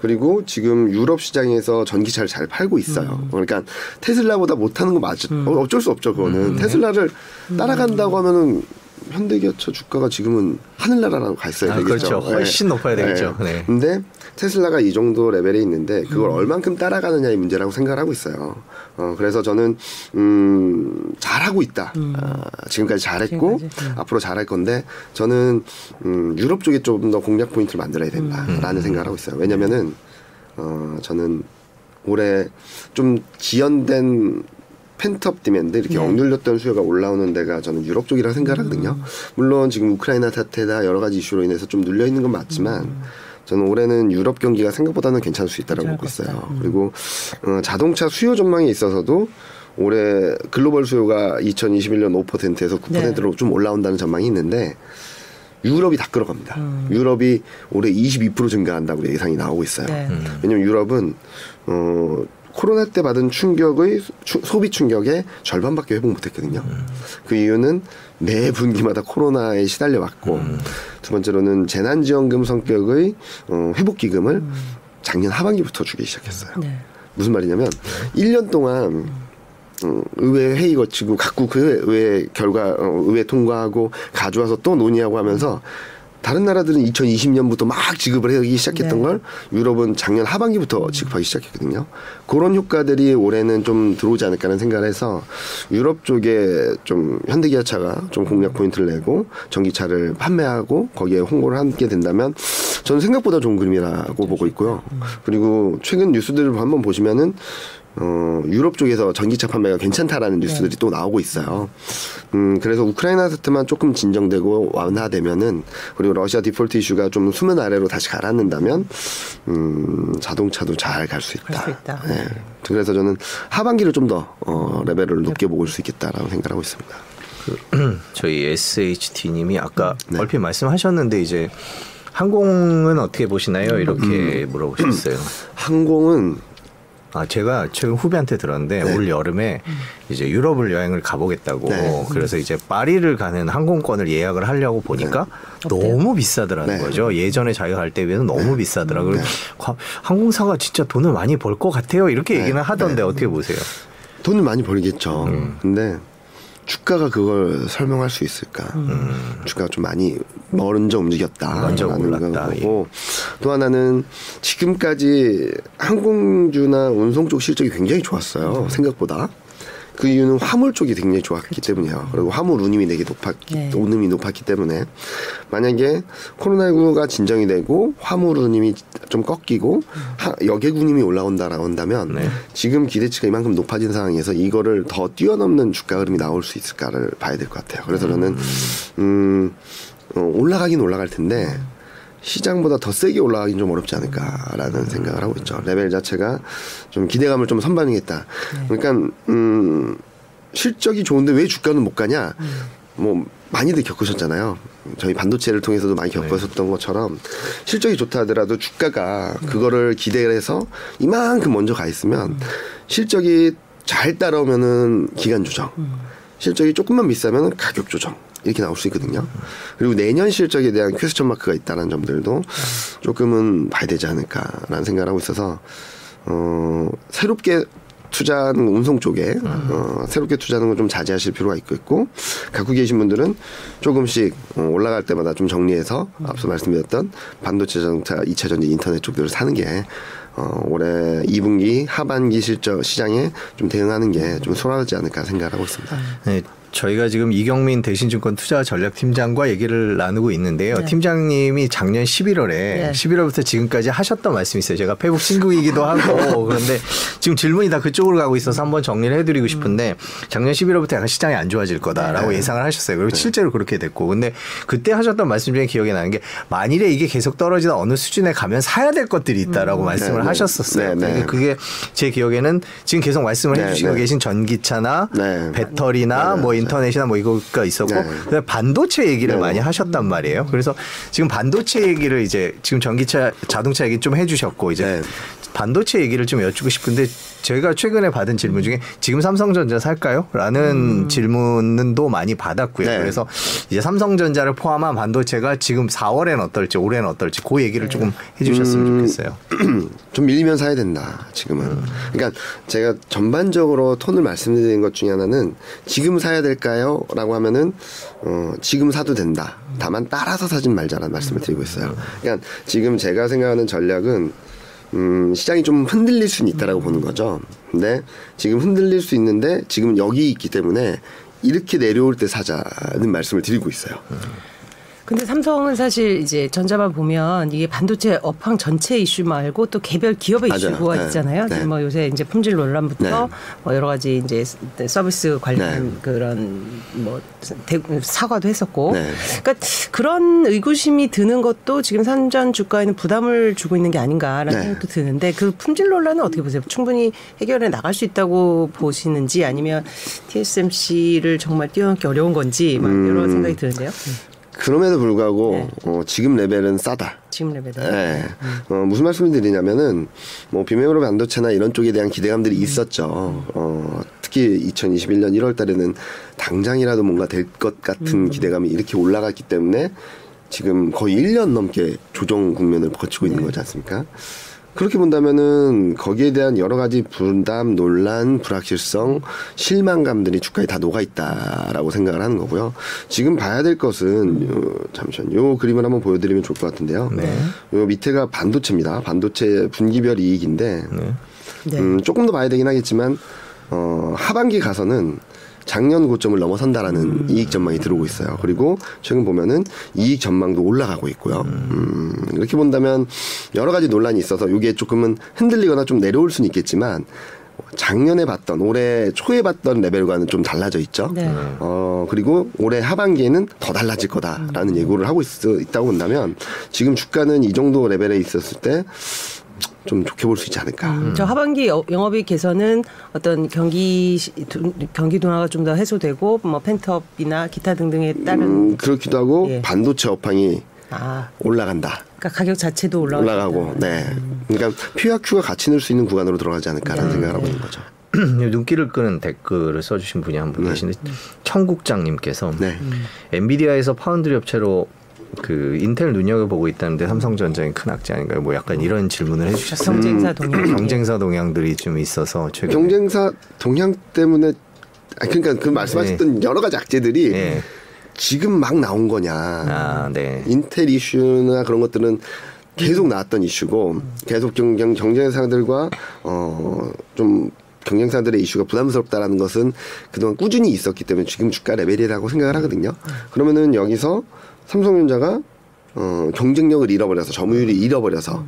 Speaker 2: 그리고 지금 유럽 시장에서 전기차를 잘 팔고 있어요. 그러니까 테슬라보다 못하는 거 맞, 어, 어쩔 수 없죠. 그거는 테슬라를 따라간다고 하면은 현대기아차 주가가 지금은 하늘나라로 가 있어야
Speaker 1: 아,
Speaker 2: 되겠죠.
Speaker 1: 그렇죠. 훨씬 높아야 되겠죠. 네.
Speaker 2: 근데 테슬라가 이 정도 레벨에 있는데 그걸 얼만큼 따라가느냐의 문제라고 생각을 하고 있어요. 어, 그래서 저는 음, 잘하고 있다. 아, 지금까지 잘했고
Speaker 3: 지금까지, 음.
Speaker 2: 앞으로 잘할 건데 저는 음, 유럽 쪽에 좀 더 공략 포인트를 만들어야 된다라는 생각을 하고 있어요. 왜냐면은 어, 저는 올해 좀 지연된 pent-up demand 이렇게
Speaker 3: 네.
Speaker 2: 억눌렸던 수요가 올라오는 데가 저는 유럽 쪽이라고 생각을 하거든요. 물론 지금 우크라이나 사태나 여러 가지 이슈로 인해서 좀 눌려 있는 건 맞지만 저는 올해는 유럽 경기가 생각보다는 괜찮을 수 있다라고 보고. 있어요. 그리고 어, 자동차 수요 전망에 있어서도 올해 글로벌 수요가 2021년 5%에서 9%로 좀 올라온다는 전망이 있는데 유럽이 다 끌어갑니다. 유럽이 올해 22% 증가한다고 예상이 나오고 있어요.
Speaker 3: 네.
Speaker 2: 왜냐면 유럽은 어 코로나 때 받은 충격의 추- 소비 충격의 절반밖에 회복 못했거든요. 그 이유는 매 분기마다 코로나에 시달려 왔고 두 번째로는 재난지원금 성격의 어, 회복 기금을 작년 하반기부터 주기 시작했어요.
Speaker 3: 네.
Speaker 2: 무슨 말이냐면 1년 동안 어, 의회 회의 거치고 각국 그 의회 결과 어, 의회 통과하고 가져와서 또 논의하고 하면서 다른 나라들은 2020년부터 막 지급을 하기 시작했던
Speaker 3: 네.
Speaker 2: 걸 유럽은 작년 하반기부터 지급하기 시작했거든요. 그런 효과들이 올해는 좀 들어오지 않을까라는 생각을 해서 유럽 쪽에 좀 현대기아차가 좀 공략 포인트를 내고 전기차를 판매하고 거기에 홍보를 함께 된다면 저는 생각보다 좋은 그림이라고 보고 있고요. 그리고 최근 뉴스들을 한번 보시면은 어, 유럽 쪽에서 전기차 판매가 괜찮다라는 뉴스들이 또 나오고 있어요. 음, 그래서 우크라이나 사태만 조금 진정되고 완화되면은 그리고 러시아 디폴트 이슈가 좀 수면 아래로 다시 가라앉는다면 음, 자동차도 잘 갈 수 있다.
Speaker 3: 갈 수 있다.
Speaker 2: 예. 그래서 저는 하반기를 좀더 어, 레벨을 높게 보고 수 있겠다라고 생각하고 있습니다.
Speaker 1: 저희 SHT님이 아까
Speaker 2: 네.
Speaker 1: 얼핏 말씀하셨는데 이제 항공은 어떻게 보시나요? 이렇게
Speaker 2: 음.
Speaker 1: 물어보셨어요.
Speaker 2: 항공은
Speaker 1: 아 제가 최근 후배한테 들었는데
Speaker 2: 네.
Speaker 1: 올 여름에 이제 유럽을 여행을 가보겠다고
Speaker 2: 네.
Speaker 1: 그래서 이제 파리를 가는 항공권을 예약을 하려고 보니까 너무 비싸더라는
Speaker 2: 네.
Speaker 1: 거죠. 예전에 자기가 갈 때 비해서 너무 비싸더라고요. 과- 항공사가 진짜 돈을 많이 벌 것 같아요. 이렇게
Speaker 2: 네.
Speaker 1: 얘기는 하던데 어떻게 보세요?
Speaker 2: 돈을 많이 벌겠죠.
Speaker 1: 음.
Speaker 2: 근데 주가가 그걸 설명할 수 있을까? 주가가 좀 많이 먼저 움직였다.
Speaker 1: 먼저
Speaker 2: 라는
Speaker 1: 올랐다.
Speaker 2: 거고 또 하나는 지금까지 항공주나 운송 쪽 실적이 굉장히 좋았어요. 생각보다. 그 이유는 화물 쪽이 굉장히 좋았기 때문이에요. 그리고 화물 운임이 되게 높았기,
Speaker 3: 네.
Speaker 2: 운임이 높았기 때문에 만약에 코로나19가 진정이 되고 화물 운임이 좀 꺾이고 하- 여객 운임이 올라온다라고 한다면
Speaker 1: 네.
Speaker 2: 지금 기대치가 이만큼 높아진 상황에서 이거를 더 뛰어넘는 주가 흐름이 나올 수 있을까를 봐야 될 것 같아요. 그래서 저는 음, 어, 올라가긴 올라갈 텐데 시장보다 더 세게 올라가긴 좀 어렵지 않을까라는 생각을 하고 있죠. 레벨 자체가 좀 기대감을 좀 선반영했다. 그러니까 음, 실적이 좋은데 왜 주가는 못 가냐? 뭐 많이들 겪으셨잖아요. 저희 반도체를 통해서도 많이 겪으셨던 것처럼 실적이 좋다 하더라도 주가가 그거를 기대해서 이만큼 먼저 가 있으면 실적이 잘 따라오면은 기간 조정, 실적이 조금만 비싸면은 가격 조정. 이렇게 나올 수 있거든요. 그리고 내년 실적에 대한 퀘스천 마크가 있다는 점들도 조금은 봐야 되지 않을까라는 생각을 하고 있어서 어 새롭게 투자하는 운송 쪽에 어, 새롭게 투자하는 건 좀 자제하실 필요가 있고 갖고 계신 분들은 조금씩 어, 올라갈 때마다 좀 정리해서 앞서 말씀드렸던 반도체 자동차, 2차 전지, 인터넷 쪽들을 사는 게 어, 올해 2분기 하반기 실적 시장에 좀 대응하는 게 좀 소홀하지 않을까 생각을 하고 있습니다.
Speaker 1: 네, 저희가 지금 이경민 대신증권 투자 전략 팀장과 얘기를 나누고 있는데요.
Speaker 3: 네.
Speaker 1: 팀장님이 작년 11월에
Speaker 3: 네.
Speaker 1: 11월부터 지금까지 하셨던 말씀이 있어요. 제가 페북 친구이기도 하고 그런데 지금 질문이 다 그쪽으로 가고 있어서 한번 정리를 해드리고 싶은데 작년 11월부터 약간 시장이 안 좋아질 거다라고
Speaker 2: 네.
Speaker 1: 예상을 하셨어요. 그리고 실제로 그렇게 됐고 근데 그때 하셨던 말씀 중에 기억에 나는 게 만일에 이게 계속 떨어지다 어느 수준에 가면 사야 될 것들이 있다라고 말씀을
Speaker 2: 네, 네.
Speaker 1: 하셨었어요.
Speaker 2: 네, 네.
Speaker 1: 근데 그게 제 기억에는 지금 계속 말씀을
Speaker 2: 네,
Speaker 1: 해주시고
Speaker 2: 네.
Speaker 1: 계신 전기차나
Speaker 2: 네.
Speaker 1: 배터리나
Speaker 2: 네,
Speaker 1: 뭐
Speaker 2: 네.
Speaker 1: 인터넷이나 뭐 이거가 있었고
Speaker 2: 네.
Speaker 1: 반도체 얘기를
Speaker 2: 네.
Speaker 1: 많이 하셨단 말이에요. 그래서 지금 반도체 얘기를 이제 지금 전기차 자동차 얘기 좀 해주셨고 이제
Speaker 2: 네.
Speaker 1: 반도체 얘기를 좀 여쭙고 싶은데 제가 최근에 받은 질문 중에 지금 삼성전자 살까요? 라는 질문은 또 많이 받았고요.
Speaker 2: 네.
Speaker 1: 그래서 이제 삼성전자를 포함한 반도체가 지금 4월엔 어떨지 올해는 어떨지 그 얘기를 조금 해주셨으면 좋겠어요.
Speaker 2: 좀 밀리면 사야 된다 지금은. 그러니까 제가 전반적으로 톤을 말씀드린 것 중에 하나는 지금 사야 될까요? 라고 하면은 어 지금 사도 된다. 다만 따라서 사진 말자라는 말씀을 드리고 있어요. 그러니까 지금 제가 생각하는 전략은 음 시장이 좀 흔들릴 수는 있다라고 보는 거죠. 근데 지금 흔들릴 수 있는데 지금 여기 있기 때문에 이렇게 내려올 때 사자는 말씀을 드리고 있어요
Speaker 3: 근데 삼성은 사실 이제 전자만 보면 이게 반도체 업황 전체 이슈 말고 또 개별 기업의
Speaker 2: 맞아요.
Speaker 3: 이슈가
Speaker 2: 네.
Speaker 3: 있잖아요.
Speaker 2: 네.
Speaker 3: 뭐 요새 이제 품질 논란부터
Speaker 2: 네.
Speaker 3: 뭐 여러 가지 이제 서비스 관련
Speaker 2: 네.
Speaker 3: 그런 뭐 대- 사과도 했었고.
Speaker 2: 네.
Speaker 3: 그러니까 그런 의구심이 드는 것도 지금 산전 주가에는 부담을 주고 있는 게 아닌가라는
Speaker 2: 네.
Speaker 3: 생각도 드는데 그 품질 논란은 어떻게 보세요? 충분히 해결해 나갈 수 있다고 보시는지 아니면 TSMC를 정말 뛰어넘기 어려운 건지 막
Speaker 2: 음.
Speaker 3: 여러 생각이 드는데요.
Speaker 2: 그럼에도 불구하고
Speaker 3: 네.
Speaker 2: 어, 지금 레벨은 싸다
Speaker 3: 지금 레벨은.
Speaker 2: 네. 어, 무슨 말씀을 드리냐면은 뭐 비메모리 반도체나 이런 쪽에 대한 기대감들이 있었죠. 어, 특히 2021년 1월 달에는 당장이라도 뭔가 될 것 같은 기대감이 이렇게 올라갔기 때문에 지금 거의 1년 넘게 조정 국면을 거치고 있는 거지 않습니까? 그렇게 본다면은 거기에 대한 여러 가지 부담, 논란, 불확실성, 실망감들이 주가에 다 녹아 있다라고 생각을 하는 거고요. 지금 봐야 될 것은 요, 잠시만 요 그림을 한번 보여드리면 좋을 것 같은데요.
Speaker 1: 네.
Speaker 2: 요 밑에가 반도체입니다. 반도체 분기별 이익인데
Speaker 3: 네.
Speaker 2: 음, 조금 더 봐야 되긴 하겠지만 어, 하반기 가서는 작년 고점을 넘어선다라는 이익 전망이 들어오고 있어요. 그리고 최근 보면은 이익 전망도 올라가고 있고요. 음, 이렇게 본다면 여러 가지 논란이 있어서 이게 조금은 흔들리거나 좀 내려올 수는 있겠지만 작년에 봤던 올해 초에 봤던 레벨과는 좀 달라져 있죠.
Speaker 3: 네.
Speaker 2: 어 그리고 올해 하반기에는 더 달라질 거다라는 예고를 하고 있, 있다고 본다면 지금 주가는 이 정도 레벨에 있었을 때 좀 좋게 볼 수 있지 않을까.
Speaker 3: 음, 저 하반기 여- 영업이익 개선은 어떤 경기 경기 둔화가 좀 더 해소되고 뭐 펜트업이나 기타 등등에 따른
Speaker 2: 음, 그렇기도 하고
Speaker 3: 예.
Speaker 2: 반도체 업황이
Speaker 3: 아
Speaker 2: 올라간다.
Speaker 3: 그러니까 가격 자체도 올라가고
Speaker 2: 올라가고, 네. 그러니까 PQ가 같이 늘수 있는 구간으로 들어가지 않을까라는
Speaker 3: 네.
Speaker 2: 생각을 하고 있는 거죠.
Speaker 1: 눈길을 끄는 댓글을 써주신 분이 한분
Speaker 2: 네.
Speaker 1: 계신데 청국장님께서
Speaker 2: 네.
Speaker 1: 엔비디아에서 파운드리 업체로 그 인텔 눈여겨 보고 있다는데 삼성전자는 큰 악재 아닌가요? 뭐 약간 이런 질문을 해주셨어요.
Speaker 3: 경쟁사 동향
Speaker 1: 경쟁사 동향들이 좀 있어서 최근에
Speaker 2: 경쟁사 동향 때문에 아 그러니까 그 말씀하셨던 여러 가지 악재들이
Speaker 1: 네.
Speaker 2: 지금 막 나온 거냐.
Speaker 1: 아, 네.
Speaker 2: 인텔 이슈나 그런 것들은 계속 나왔던 이슈고 계속 경쟁 경쟁사들과 어좀 경쟁사들의 이슈가 부담스럽다라는 것은 그동안 꾸준히 있었기 때문에 지금 주가 레벨이라고 생각을 하거든요. 그러면은 여기서 삼성전자가 어 경쟁력을 잃어버려서 점유율이 잃어버려서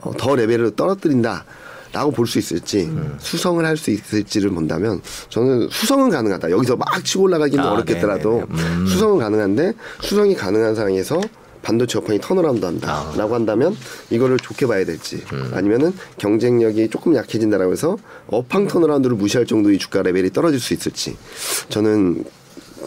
Speaker 2: 어, 더 레벨을 떨어뜨린다. 라고 볼 수 있을지 수성을 할 수 있을지를 본다면 저는 수성은 가능하다. 여기서 막 치고 올라가기는
Speaker 1: 아,
Speaker 2: 어렵겠더라도
Speaker 1: 네네네. 음.
Speaker 2: 수성은 가능한데 수성이 가능한 상황에서 반도체 업황이 turnaround 한다라고 한다면 이거를 좋게 봐야 될지 아니면은 경쟁력이 조금 약해진다라고 해서 업황 턴어라운드를 무시할 정도의 주가 레벨이 떨어질 수 있을지 저는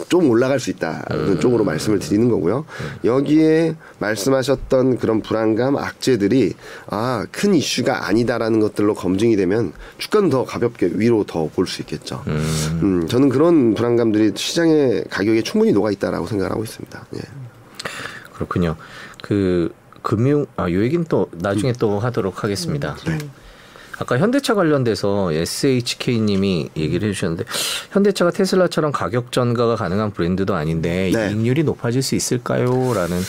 Speaker 2: 좀 올라갈 수 있다는 쪽으로 말씀을 드리는 거고요. 여기에 말씀하셨던 그런 불안감, 악재들이 아, 큰 이슈가 아니다라는 것들로 검증이 되면 주가는 더 가볍게 위로 더 볼 수 있겠죠. 음, 저는 그런 불안감들이 시장의 가격에 충분히 녹아 있다라고 생각하고 있습니다. 예.
Speaker 1: 그렇군요. 그 금융 아요 얘기는 또 나중에 또 하도록 하겠습니다. 아까 현대차 관련돼서 SHK님이 얘기를 해주셨는데 현대차가 테슬라처럼 가격 전가가 가능한 브랜드도 아닌데
Speaker 2: 네.
Speaker 1: 이익률이 높아질 수 있을까요?라는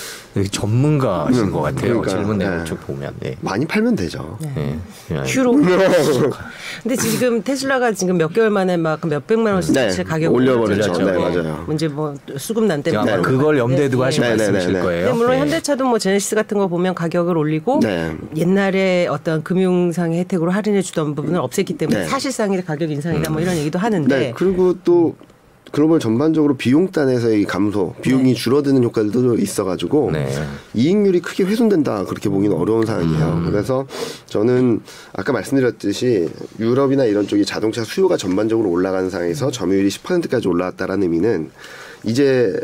Speaker 1: 전문가신
Speaker 2: 음,
Speaker 1: 것 같아요.
Speaker 2: 그러니까,
Speaker 1: 질문 내용
Speaker 2: 네.
Speaker 1: 쭉 보면. 네.
Speaker 2: 많이 팔면 되죠.
Speaker 1: 네. 네.
Speaker 3: 휴로. 근데 지금 테슬라가 지금 몇 개월 만에 막 몇 백만 원씩
Speaker 2: 네,
Speaker 3: 가격
Speaker 2: 올려버렸죠.
Speaker 1: 네,
Speaker 2: 맞아요.
Speaker 3: 문제 뭐 수급 난 때문에.
Speaker 1: 아마
Speaker 2: 네.
Speaker 1: 그걸 염두에 두고 하신
Speaker 3: 네.
Speaker 2: 네, 네,
Speaker 1: 말씀이실
Speaker 2: 네, 네.
Speaker 1: 거예요.
Speaker 3: 물론
Speaker 1: 네.
Speaker 3: 현대차도 뭐 제네시스 같은 거 보면 가격을 올리고
Speaker 2: 네.
Speaker 3: 옛날에 어떤 금융상의 혜택으로 할인해 주던 부분을 없앴기 때문에
Speaker 2: 네.
Speaker 3: 사실상의 가격 인상이다 뭐 이런 얘기도 하는데
Speaker 2: 네. 그리고 또 글로벌 전반적으로 비용단에서의 감소, 비용이 줄어드는 효과들도 있어가지고
Speaker 1: 네.
Speaker 2: 이익률이 크게 훼손된다 그렇게 보기는 어려운 상황이에요. 그래서 저는 아까 말씀드렸듯이 유럽이나 이런 쪽이 자동차 수요가 전반적으로 올라가는 상황에서 점유율이 10%까지 올라왔다라는 의미는 이제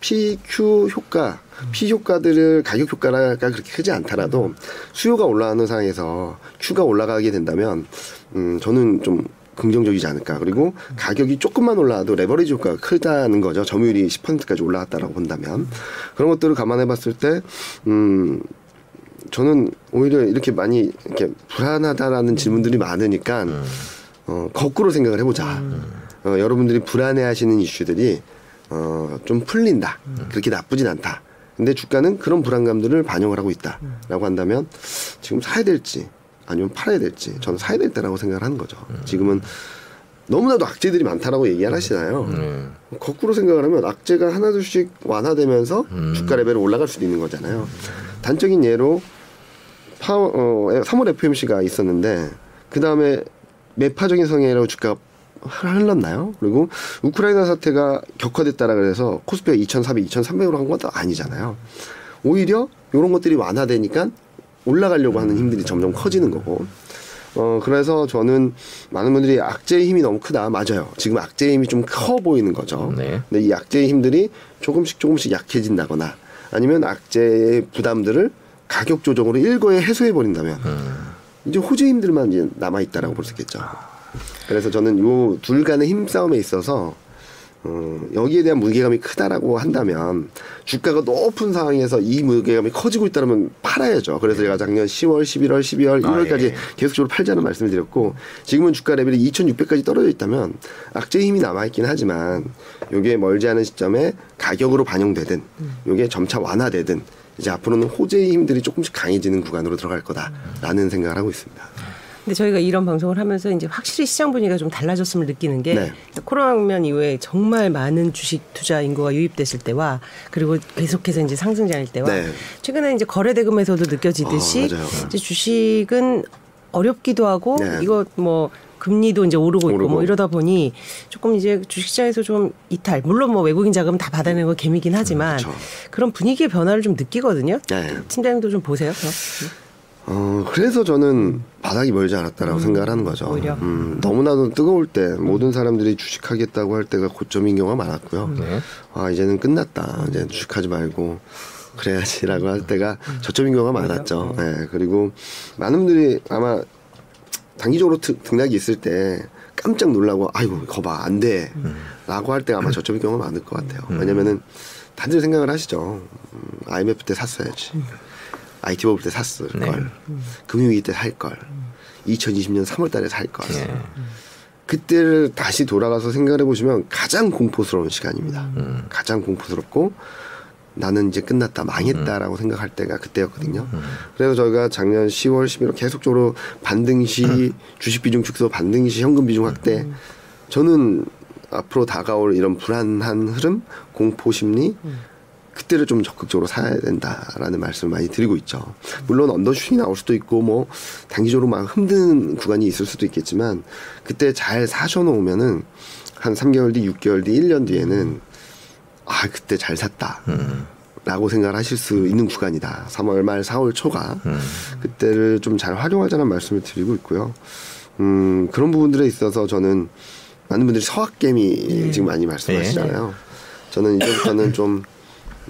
Speaker 2: PQ 효과, P 효과들을 가격 효과가 그렇게 크지 않더라도 수요가 올라가는 상황에서 Q가 올라가게 된다면 음 저는 좀 긍정적이지 않을까. 그리고 가격이 조금만 올라와도 레버리지 효과가 크다는 거죠. 점유율이 10%까지 올라갔다라고 본다면 그런 것들을 감안해 봤을 때 음. 저는 오히려 이렇게 많이 이렇게 불안하다라는 질문들이 많으니까 어, 거꾸로 생각을 해보자. 어, 여러분들이 불안해하시는 이슈들이 어, 좀 풀린다. 그렇게 나쁘진 않다. 근데 주가는 그런 불안감들을 반영을 하고 있다라고 한다면 지금 사야 될지 아니면 팔아야 될지 저는 사야 될 때라고 생각을 하는 거죠. 지금은 너무나도 악재들이 많다라고 얘기를 하시나요?
Speaker 1: 음.
Speaker 2: 거꾸로 생각을 하면 악재가 하나둘씩 완화되면서 주가 레벨이 올라갈 수도 있는 거잖아요. 단적인 예로 파워, 어, 3월 FMC가 있었는데 그 다음에 매파적인 성향이라고 주가 흘렀나요? 그리고 우크라이나 사태가 격화됐다라 그래서 코스피가 2,400, 2,300으로 한 것도 아니잖아요. 오히려 이런 것들이 완화되니까 올라가려고 하는 힘들이 점점 커지는 거고. 어, 그래서 저는 많은 분들이 악재의 힘이 너무 크다. 맞아요. 지금 악재의 힘이 좀 커 보이는 거죠.
Speaker 1: 네.
Speaker 2: 근데 이 악재의 힘들이 조금씩 조금씩 약해진다거나 아니면 악재의 부담들을 가격 조정으로 일거에 해소해 버린다면 이제 호재 힘들만 이제 남아 있다라고 볼 수 있겠죠. 그래서 저는 요 둘 간의 힘싸움에 있어서 어, 여기에 대한 무게감이 크다라고 한다면 주가가 높은 상황에서 이 무게감이 커지고 있다면 팔아야죠. 그래서 제가 작년 10월, 11월, 12월,
Speaker 1: 아,
Speaker 2: 1월까지
Speaker 1: 예.
Speaker 2: 계속적으로 팔자는 말씀을 드렸고 지금은 주가 레벨이 2,600까지 떨어져 있다면 악재의 힘이 남아 있긴 하지만 요게 멀지 않은 시점에 가격으로 반영되든 요게 점차 완화되든 이제 앞으로는 호재의 힘들이 조금씩 강해지는 구간으로 들어갈 거다라는 생각을 하고 있습니다.
Speaker 3: 근데 저희가 이런 방송을 하면서 이제 확실히 시장 분위기가 좀 달라졌음을 느끼는 게
Speaker 2: 네.
Speaker 3: 코로나 국면 이후에 정말 많은 주식 투자 인구가 유입됐을 때와 그리고 계속해서 이제 상승장일 때와
Speaker 2: 네.
Speaker 3: 최근에 이제 거래 대금에서도 느껴지듯이
Speaker 2: 어.
Speaker 3: 이제 주식은 어렵기도 하고
Speaker 2: 네.
Speaker 3: 이거 뭐 금리도 이제 오르고 있고
Speaker 2: 오르고.
Speaker 3: 뭐 이러다 보니 조금 이제 주식시장에서 좀 이탈 물론 뭐 외국인 자금 다 받아내는 건 개미긴 하지만
Speaker 2: 그렇죠.
Speaker 3: 그런 분위기의 변화를 좀 느끼거든요.
Speaker 2: 네.
Speaker 3: 팀장님도 좀 보세요. 그럼.
Speaker 2: 어, 그래서 저는 바닥이 멀지 않았다라고 생각을 하는 거죠.
Speaker 3: 오히려.
Speaker 2: 음, 너무나도 뜨거울 때 모든 사람들이 주식하겠다고 할 때가 고점인 경우가 많았고요.
Speaker 1: 네.
Speaker 2: 아, 이제는 끝났다. 이제 주식하지 말고 그래야지라고 할 때가 저점인 경우가 많았죠. 예, 그리고 많은 분들이 아마 단기적으로 트- 등락이 있을 때 깜짝 놀라고 아이고 거봐 안 돼. 라고 할 때가 아마 저점인 경우가 많을 것 같아요. 왜냐면은 다들 생각을 하시죠. 음, IMF 때 샀어야지. IT 버블 때 샀을
Speaker 1: 네.
Speaker 2: 걸. 금융위기 때 살 걸. 2020년 3월 달에 살 걸.
Speaker 1: 네.
Speaker 2: 그때를 다시 돌아가서 생각해 보시면 가장 공포스러운 시간입니다. 가장 공포스럽고 나는 이제 끝났다, 망했다라고 생각할 때가 그때였거든요. 그래서 저희가 작년 10월, 11월 계속적으로 반등시 주식 비중 축소, 반등시 현금 비중 확대. 저는 앞으로 다가올 이런 불안한 흐름, 공포 심리, 그때를 좀 적극적으로 사야 된다라는 말씀을 많이 드리고 있죠. 물론 언더슈팅이 나올 수도 있고 뭐 단기적으로 막 힘든 구간이 있을 수도 있겠지만 그때 잘 사셔 놓으면은 한 3개월 뒤, 6개월 뒤, 1년 뒤에는 아 그때 잘 샀다. 라고 생각을 하실 수 있는 구간이다. 3월 말 4월 초가 그때를 좀 잘 활용하자는 말씀을 드리고 있고요. 음, 그런 부분들에 있어서 저는 많은 분들이 서학개미 지금 많이 말씀하시잖아요. 저는 이제부터는 좀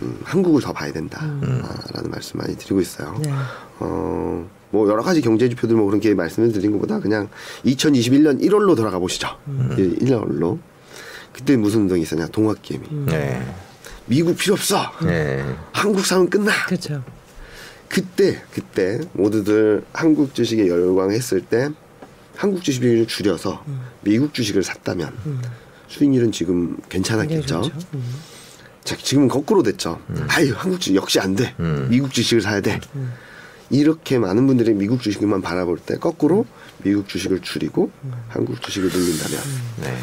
Speaker 2: 음, 한국을 더 봐야 된다라는 말씀 많이 드리고 있어요.
Speaker 3: 네.
Speaker 2: 어, 뭐 여러 가지 경제 지표들 뭐 그런 게 말씀을 드린 것보다 그냥 2021년 1월로 돌아가 보시죠.
Speaker 3: 음.
Speaker 2: 1월로. 그때 무슨 운동이 있었냐? 동학개미.
Speaker 1: 네.
Speaker 2: 미국 필요 없어.
Speaker 1: 네.
Speaker 2: 한국 사면 끝나.
Speaker 3: 그렇죠.
Speaker 2: 그때 그때 모두들 한국 주식에 열광했을 때 한국 주식을 줄여서
Speaker 3: 음.
Speaker 2: 미국 주식을 샀다면 수익률은 지금 괜찮았겠죠.
Speaker 3: 굉장히 좋죠. 음.
Speaker 2: 자, 지금은 거꾸로 됐죠. 아유, 한국 주식 역시 안 돼.
Speaker 1: 음.
Speaker 2: 미국 주식을 사야 돼. 이렇게 많은 분들이 미국 주식만 바라볼 때 거꾸로 미국 주식을 줄이고 한국 주식을 늘린다면
Speaker 1: 네.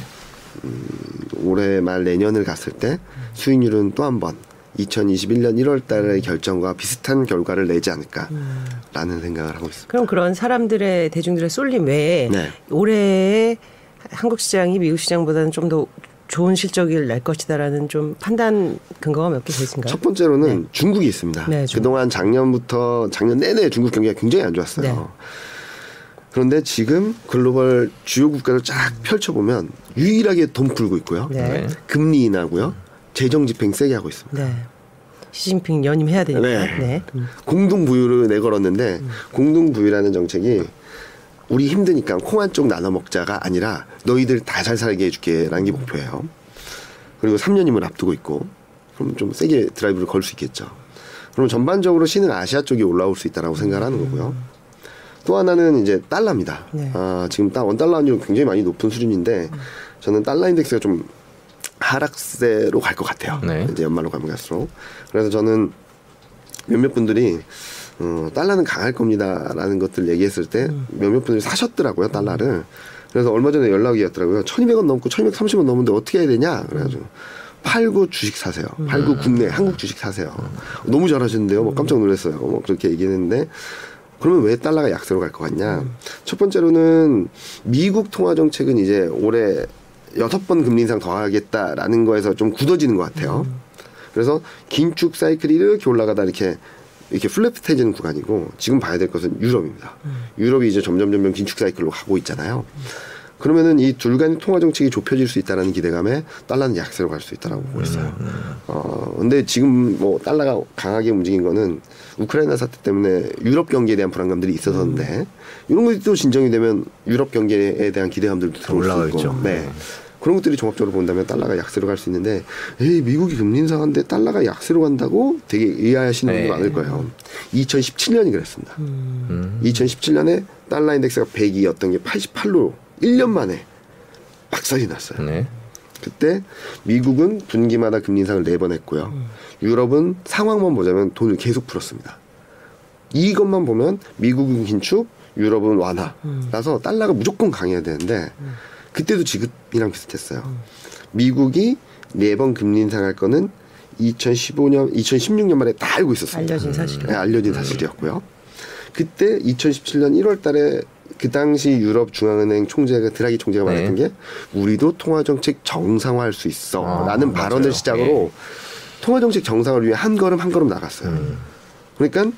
Speaker 2: 올해 말 내년을 갔을 때 수익률은 또 한 번 2021년 1월 달의 결정과 비슷한 결과를 내지 않을까라는 생각을 하고 있습니다.
Speaker 3: 그럼 그런 사람들의 대중들의 쏠림 외에
Speaker 2: 네.
Speaker 3: 올해 한국 시장이 미국 시장보다는 좀 더 좋은 실적을 낼 것이다라는 좀 판단 근거가 몇 개 되신가요?
Speaker 2: 첫 번째로는 중국이 있습니다.
Speaker 3: 네, 중국.
Speaker 2: 그동안 작년부터 작년 내내 중국 경기가 굉장히 안 좋았어요.
Speaker 3: 네.
Speaker 2: 그런데 지금 글로벌 주요 국가를 쫙 펼쳐보면 유일하게 돈 풀고 있고요.
Speaker 3: 네.
Speaker 2: 금리 인하고요. 재정 집행 세게 하고 있습니다.
Speaker 3: 네. 시진핑 연임해야 되니까.
Speaker 2: 네.
Speaker 3: 네. 음.
Speaker 2: 공동 부유를 내걸었는데 공동 부유라는 정책이 우리 힘드니까 콩 한 쪽 나눠 먹자가 아니라 너희들 다 잘 살게 해줄게라는 게 목표예요. 그리고 3년임을 앞두고 있고 그럼 좀 세게 드라이브를 걸 수 있겠죠. 그럼 전반적으로 신흥 아시아 쪽이 올라올 수 있다라고 생각하는 거고요. 또 하나는 이제 달러입니다.
Speaker 3: 네.
Speaker 2: 아, 지금 딱 원달러 환율 굉장히 많이 높은 수준인데 저는 달러 인덱스가 좀 하락세로 갈 것 같아요.
Speaker 1: 네.
Speaker 2: 이제 연말로 가면 갈수록. 그래서 저는 몇몇 분들이 어, 달러는 강할 겁니다라는 것들 얘기했을 때 몇몇 분들이 사셨더라고요 달러를. 그래서 얼마 전에 연락이 왔더라고요. 1,200원 넘고 1,230원 넘는데 어떻게 해야 되냐? 그래가지고 팔구 주식 사세요. 팔구 국내 한국 주식 사세요. 너무 잘하시는데요. 뭐 깜짝 놀랐어요. 뭐 그렇게 얘기했는데 그러면 왜 달러가 약세로 갈 것 같냐? 첫 번째로는 미국 통화 정책은 이제 올해 여섯 번 금리 인상 더 하겠다라는 거에서 좀 굳어지는 것 같아요. 그래서 긴축 사이클이 이렇게 올라가다 이렇게 이렇게 플랫해지는 구간이고 지금 봐야 될 것은 유럽입니다. 유럽이 이제 점점 점점 긴축 사이클로 가고 있잖아요. 그러면은 이 둘 간의 통화 정책이 좁혀질 수 있다는 기대감에 달러는 약세로 갈 수 있다라고 보고 있어요. 어, 근데 지금 뭐 달러가 강하게 움직인 거는 우크라이나 사태 때문에 유럽 경기에 대한 불안감들이 있어서인데 이런 것이 또 진정이 되면 유럽 경기에 대한 기대감들도 들어올 수. 있고. 네. 그런 것들이 종합적으로 본다면 달러가 약세로 갈 수 있는데 에이 미국이 금리 인상한데 달러가 약세로 간다고 되게 의아하시는 분들
Speaker 1: 네.
Speaker 2: 많을 거예요. 2017년이 그랬습니다.
Speaker 1: 음.
Speaker 2: 2017년에 달러 인덱스가 100이었던 게 88로 1년 만에 박살이 났어요.
Speaker 1: 네.
Speaker 2: 그때 미국은 분기마다 금리 인상을 네 번 했고요. 유럽은 상황만 보자면 돈을 계속 풀었습니다. 이것만 보면 미국은 긴축, 유럽은 완화라서 달러가 무조건 강해야 되는데 그때도 지금이랑 비슷했어요. 미국이 네 번 금리 인상할 거는 2015년, 2016년 말에 다 알고 있었어요.
Speaker 3: 알려진 사실이요.
Speaker 2: 네, 알려진 사실이었고요. 그때 2017년 1월 달에 그 당시 유럽 중앙은행 총재가 드라기 총재가
Speaker 1: 네.
Speaker 2: 말했던 게 우리도 통화 정책 정상화할 수 있어
Speaker 1: 아,
Speaker 2: 라는 발언을
Speaker 1: 맞아요.
Speaker 2: 시작으로
Speaker 1: 예.
Speaker 2: 통화 정책 정상화를 위해 한 걸음 한 걸음 나갔어요.
Speaker 1: 음.
Speaker 2: 그러니까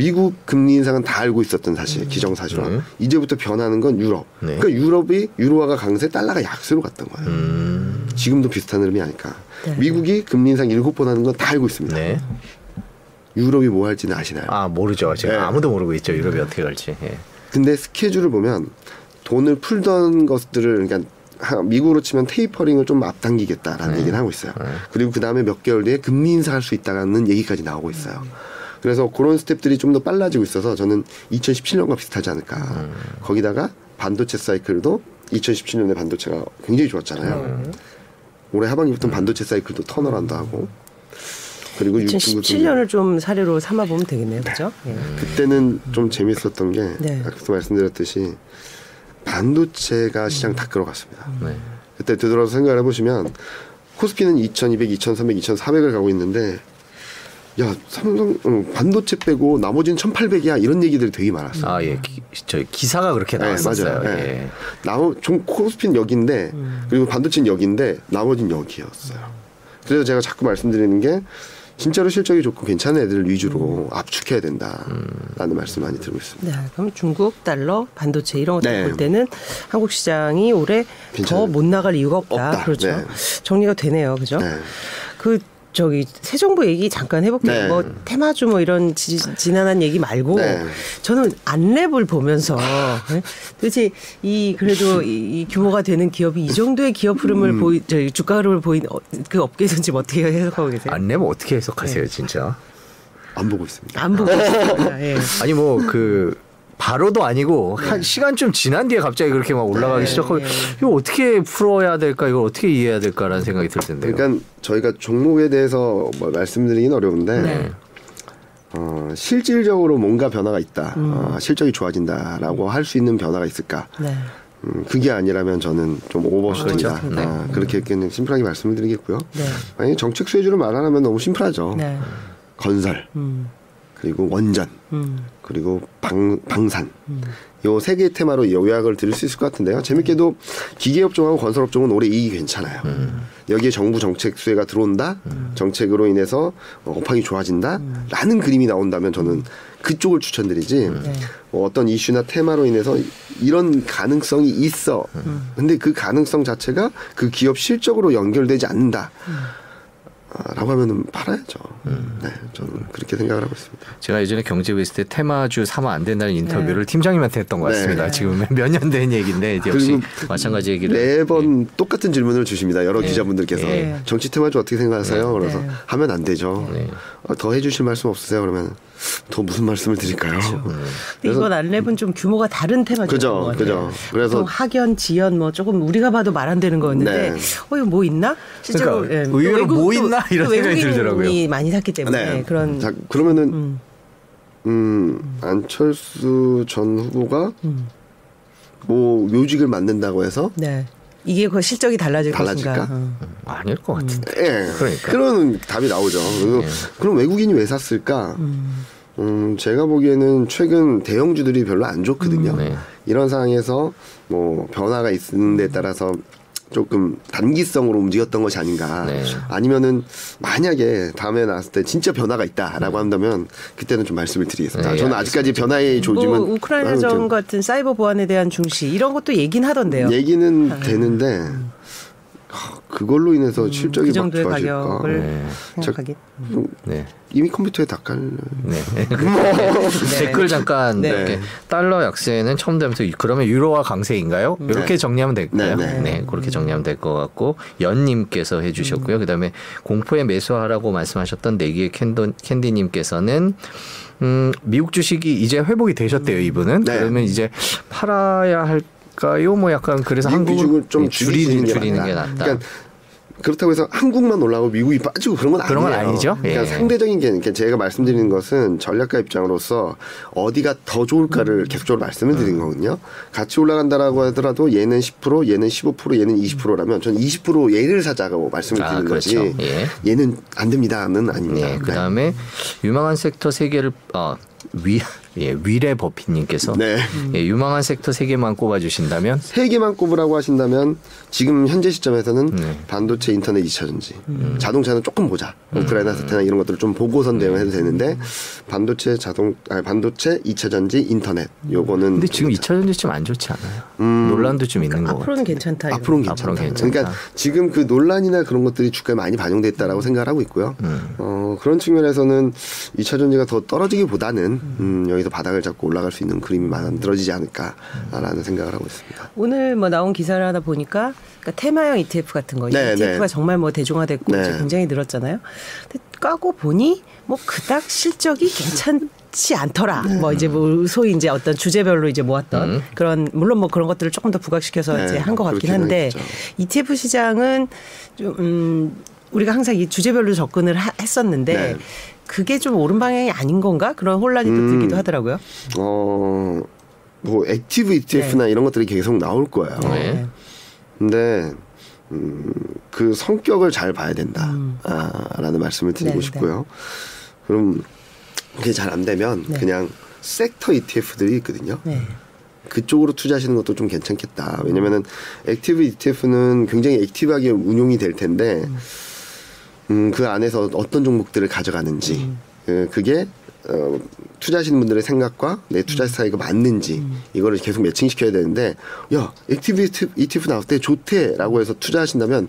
Speaker 2: 미국 금리 인상은 다 알고 있었던 사실, 기정사실화.
Speaker 1: 네.
Speaker 2: 이제부터 변하는 건 유럽.
Speaker 1: 네.
Speaker 2: 그러니까 유럽이 유로화가 강세, 달러가 약세로 갔던 거예요.
Speaker 1: 음.
Speaker 2: 지금도 비슷한 흐름이 아닐까.
Speaker 3: 네.
Speaker 2: 미국이 금리 인상 일곱 번 하는 건 다 알고 있습니다.
Speaker 1: 네.
Speaker 2: 유럽이 뭐 할지는 아시나요?
Speaker 1: 아 모르죠. 지금
Speaker 2: 네.
Speaker 1: 아무도 모르고 있죠. 유럽이 어떻게 갈지. 예.
Speaker 2: 근데 스케줄을 보면 돈을 풀던 것들을 그러니까 하- 미국으로 치면 테이퍼링을 좀 앞당기겠다라는
Speaker 1: 네.
Speaker 2: 얘기를 하고 있어요. 그리고 그 다음에 몇 개월 뒤에 금리 인상할 수 있다는 얘기까지 나오고 있어요. 그래서 그런 스텝들이 좀 더 빨라지고 있어서 저는 2017년과 비슷하지 않을까.
Speaker 1: 음.
Speaker 2: 거기다가 반도체 사이클도 2017년에 반도체가 굉장히 좋았잖아요. 올해 하반기부터 반도체 사이클도 turnaround 하고 그리고 유- 중국
Speaker 3: 2017년을 좀 사례로 삼아 보면 되겠네요. 그죠? 예.
Speaker 2: 그때는 좀 재밌었던 게
Speaker 3: 네.
Speaker 2: 아까도 말씀드렸듯이 반도체가 시장 다 끌어갔습니다.
Speaker 1: 네.
Speaker 2: 그때 되돌아서 생각을 해보시면 코스피는 2,200, 2,300, 2,400을 가고 있는데 야 삼성 어, 반도체 빼고 나머지는 1,800이야 이런 얘기들이 되게 많았어요.
Speaker 1: 아 예. 기, 저 기사가 그렇게
Speaker 2: 네,
Speaker 1: 나왔었어요.
Speaker 2: 맞아요.
Speaker 1: 예.
Speaker 2: 네. 나머 좀 코스피는 여기인데 그리고 반도체는 여기인데 나머지는 여기였어요. 그래서 제가 자꾸 말씀드리는 게 진짜로 실적이 좋고 괜찮은 애들 위주로 압축해야 된다라는 말씀 많이 드리고 있습니다.
Speaker 3: 네, 그럼 중국 달러 반도체 이런 것들
Speaker 2: 네.
Speaker 3: 볼 때는 한국 시장이 올해 더. 못 나갈 이유가 없다.
Speaker 2: 없다.
Speaker 3: 그렇죠.
Speaker 2: 네.
Speaker 3: 정리가 되네요. 그죠?
Speaker 2: 네.
Speaker 3: 그 저기 새 정부 얘기 잠깐 해볼게요.
Speaker 2: 네.
Speaker 3: 뭐 테마주 뭐 이런 지, 지난한 얘기 말고
Speaker 2: 네.
Speaker 3: 저는 안랩을 보면서 네? 도대체 이 그래도 이, 이 규모가 되는 기업이 이 정도의 기업 흐름을
Speaker 2: 음.
Speaker 3: 보이 저 주가 흐름을 보인 어, 그 업계에서 지금 어떻게 해석하고 계세요?
Speaker 1: 뭐 어떻게 해석하세요, 진짜?
Speaker 2: 안 보고 있습니다.
Speaker 3: 안 보고 있습니다. 예.
Speaker 1: 아니 뭐 그 바로도 아니고 한 시간 좀 지난 뒤에 갑자기 그렇게 막 올라가기
Speaker 3: 네,
Speaker 1: 시작하고
Speaker 3: 네.
Speaker 1: 이거 어떻게 풀어야 될까 이걸 어떻게 이해해야 될까라는 생각이 들 텐데요.
Speaker 2: 그러니까 저희가 종목에 대해서 뭐 말씀드리긴 어려운데
Speaker 3: 네.
Speaker 2: 어, 실질적으로 뭔가 변화가 있다,
Speaker 3: 음.
Speaker 2: 어, 실적이 좋아진다라고 할 수 있는 변화가 있을까?
Speaker 3: 네.
Speaker 2: 음, 그게 아니라면 저는 좀 오버슈팅이다.
Speaker 1: 그렇죠. 네.
Speaker 2: 아, 그렇게 그냥 심플하게 말씀을 드리겠고요.
Speaker 3: 네.
Speaker 2: 만약에 정책 수혜주를 말하면 너무 심플하죠.
Speaker 3: 네.
Speaker 2: 건설,
Speaker 3: 음.
Speaker 2: 그리고 원전,
Speaker 3: 음.
Speaker 2: 그리고 방, 방산. 요세 개의 테마로 요약을 드릴 수 있을 것 같은데요. 재밌게도 기계업종하고 건설업종은 올해 이익이 괜찮아요. 여기에 정부 정책 수혜가 들어온다. 정책으로 인해서 어, 업황이 좋아진다. 라는 그림이 나온다면 저는 그쪽을 추천드리지.
Speaker 3: 네.
Speaker 2: 어, 어떤 이슈나 테마로 인해서 이런 가능성이 있어. 근데 그 가능성 자체가 그 기업 실적으로 연결되지 않는다. 아, 라고 하면은 팔아야죠. 네, 저는 그렇게 생각을 하고 있습니다.
Speaker 1: 제가 예전에 경제부 있을 때 테마주 사면 안 된다는 인터뷰를 팀장님한테 했던 것
Speaker 2: 네.
Speaker 1: 같습니다. 지금 몇 년 된 얘기인데 이제 역시 마찬가지 얘기를
Speaker 2: 네번 똑같은 질문을 주십니다. 여러
Speaker 1: 네.
Speaker 2: 기자분들께서
Speaker 3: 네.
Speaker 2: 정치 테마주 어떻게 생각하세요? 그래서
Speaker 3: 네.
Speaker 2: 하면 안 되죠.
Speaker 1: 네.
Speaker 2: 어, 더 해주실 말씀 없으세요? 그러면 더 무슨 말씀을 드릴까요?
Speaker 3: 근데 이번 안랩은 좀 규모가 다른 테마죠.
Speaker 2: 그죠, 그죠. 그래서-
Speaker 3: 학연, 지연 뭐 조금 우리가 봐도 말 안 되는 거였는데
Speaker 2: 네.
Speaker 3: 어 이거 뭐 있나? 실제로
Speaker 1: 그러니까
Speaker 3: 예, 또
Speaker 1: 의외로
Speaker 3: 외국-
Speaker 1: 뭐
Speaker 3: 또-
Speaker 1: 있나? 이런
Speaker 3: 또
Speaker 1: 생각이 들더라고요.
Speaker 3: 많이 샀기 때문에
Speaker 2: 네.
Speaker 3: 그런
Speaker 2: 자, 그러면은
Speaker 3: 음,
Speaker 2: 음, 안철수 전 후보가
Speaker 3: 음.
Speaker 2: 뭐 묘직을 만든다고 해서
Speaker 3: 네. 이게 그 실적이 달라질
Speaker 2: 달라질까?
Speaker 3: 것인가? 어.
Speaker 1: 아닐 것 같은데.
Speaker 2: 예.
Speaker 1: 그러니까.
Speaker 2: 그런 답이 나오죠. 그리고
Speaker 1: 예.
Speaker 2: 그럼 외국인이 왜 샀을까? 음, 제가 보기에는 최근 대형주들이 별로 안 좋거든요.
Speaker 1: 음. 네.
Speaker 2: 이런 상황에서 뭐 변화가 있는 데 따라서 조금 단기성으로 움직였던 것이 아닌가.
Speaker 1: 네.
Speaker 2: 아니면은 만약에 다음에 나왔을 때 진짜 변화가 있다라고 한다면 그때는 좀 말씀을 드리겠습니다.
Speaker 1: 네,
Speaker 2: 저는 아직까지 변화의 조짐은
Speaker 3: 뭐 우크라이나전 같은 사이버 보안에 대한 중시 이런 것도 얘긴 하던데요.
Speaker 2: 얘기는 되는데 아, 그걸로 인해서 실적이 그막
Speaker 3: 정도의
Speaker 2: 좋아질까?
Speaker 3: 가격을
Speaker 1: 네.
Speaker 3: 생각하기.
Speaker 1: 네.
Speaker 2: 이미 컴퓨터에 다 깔려.
Speaker 1: 네. 댓글 잠깐
Speaker 3: 네.
Speaker 1: 이렇게 달러 약세는 처음 되면서 그러면 유로화 강세인가요? 이렇게
Speaker 2: 네.
Speaker 1: 정리하면 될까요?
Speaker 2: 네,
Speaker 1: 네,
Speaker 2: 네.
Speaker 1: 그렇게 정리하면 될 것 같고 연님께서 해주셨고요. 그다음에 공포에 매수하라고 말씀하셨던 네기의 캔도, 캔디님께서는 음, 미국 주식이 이제 회복이 되셨대요. 이분은
Speaker 2: 네.
Speaker 1: 그러면 이제 팔아야 할 까요? 뭐 약간 그래서 한국은
Speaker 2: 좀
Speaker 1: 줄이는
Speaker 2: 줄이는 게
Speaker 1: 줄이는. 게 낫다.
Speaker 2: 그러니까 그렇다고 해서 한국만 올라가고 미국이 빠지고 그런 건 아니에요.
Speaker 1: 그런 건 아니죠.
Speaker 2: 그러니까
Speaker 1: 예.
Speaker 2: 상대적인 게 그러니까 제가 말씀드리는 것은 전략가 입장으로서 어디가 더 좋을까를
Speaker 1: 음.
Speaker 2: 계속적으로 말씀을 드리는 거거든요. 같이 올라간다라고 하더라도 얘는 10%, 얘는 15%, 얘는 20%라면 전 20% 얘를 사자고 말씀을
Speaker 1: 아,
Speaker 2: 드리는
Speaker 1: 그렇죠.
Speaker 2: 거지.
Speaker 1: 예.
Speaker 2: 얘는 안 됩니다는 아닙니다.
Speaker 1: 네, 그다음에 유망한 섹터 세 개를 어, 위 예, 위례 버피님께서
Speaker 2: 네.
Speaker 1: 예, 유망한 섹터 세 개만 꼽아 주신다면
Speaker 2: 세 개만 꼽으라고 하신다면 지금 현재 시점에서는
Speaker 1: 네.
Speaker 2: 반도체, 인터넷, 2차 전지,
Speaker 1: 음.
Speaker 2: 자동차는 조금 보자. 우크라이나 사태나 이런 것들을 좀 보고선 대응해도 되는데 반도체, 자동, 아니 반도체, 2차 전지, 인터넷 요거는
Speaker 1: 근데 지금 2차 전지 좀 안 좋지 않아요? 논란도 좀 있는 거 같아요.
Speaker 3: 앞으로는 괜찮다.
Speaker 2: 앞으로는 괜찮다.
Speaker 1: 앞으로는 괜찮다.
Speaker 2: 그러니까 지금 그 논란이나 그런 것들이 주가에 많이 반영됐다라고 생각을 하고 있고요. 어, 그런 측면에서는 2차 전지가 더 떨어지기보다는 음, 여기 서 바닥을 잡고 올라갈 수 있는 그림이 만들어지지 않을까라는 생각을 하고 있습니다.
Speaker 3: 오늘 뭐 나온 기사를 하다 보니까 그러니까 테마형 ETF 같은 거
Speaker 2: 네,
Speaker 3: ETF가
Speaker 2: 네.
Speaker 3: 정말 뭐 대중화됐고
Speaker 2: 네.
Speaker 3: 이제 굉장히 늘었잖아요. 근데 까고 보니 뭐 그닥 실적이 괜찮지 않더라.
Speaker 2: 네.
Speaker 3: 뭐 이제 뭐 소위 이제 어떤 주제별로 이제 모았던
Speaker 1: 음.
Speaker 3: 그런 물론 뭐 그런 것들을 조금 더 부각시켜서
Speaker 2: 네,
Speaker 3: 이제 한 것 같긴 한데
Speaker 2: 하겠죠.
Speaker 3: ETF 시장은 좀 음, 우리가 항상 이 주제별로 접근을 하- 했었는데
Speaker 2: 네.
Speaker 3: 그게 좀 옳은 방향이 아닌 건가 그런 혼란이 또
Speaker 2: 음.
Speaker 3: 들기도 하더라고요.
Speaker 2: 어, 뭐 active ETF나 이런 것들이 계속 나올 거예요.
Speaker 1: 네.
Speaker 2: 근데 음, 그 성격을 잘 봐야 된다.
Speaker 3: 음.
Speaker 2: 아, 라는 말씀을 드리고
Speaker 3: 네,
Speaker 2: 싶고요. 그럼 그게 잘 안 되면
Speaker 3: 네.
Speaker 2: 그냥 섹터 ETF들이 있거든요.
Speaker 3: 네.
Speaker 2: 그쪽으로 투자하시는 것도 좀 괜찮겠다. 왜냐면은 active ETF는 굉장히 active하게 운용이 될 텐데, 음, 그 안에서 어떤 종목들을 가져가는지, 그, 그게, 어, 투자하시는 분들의 생각과 내 투자 스타일과 맞는지, 이거를 계속 matching시켜야 되는데, 야, active ETF 나올 때 좋대! 라고 해서 투자하신다면,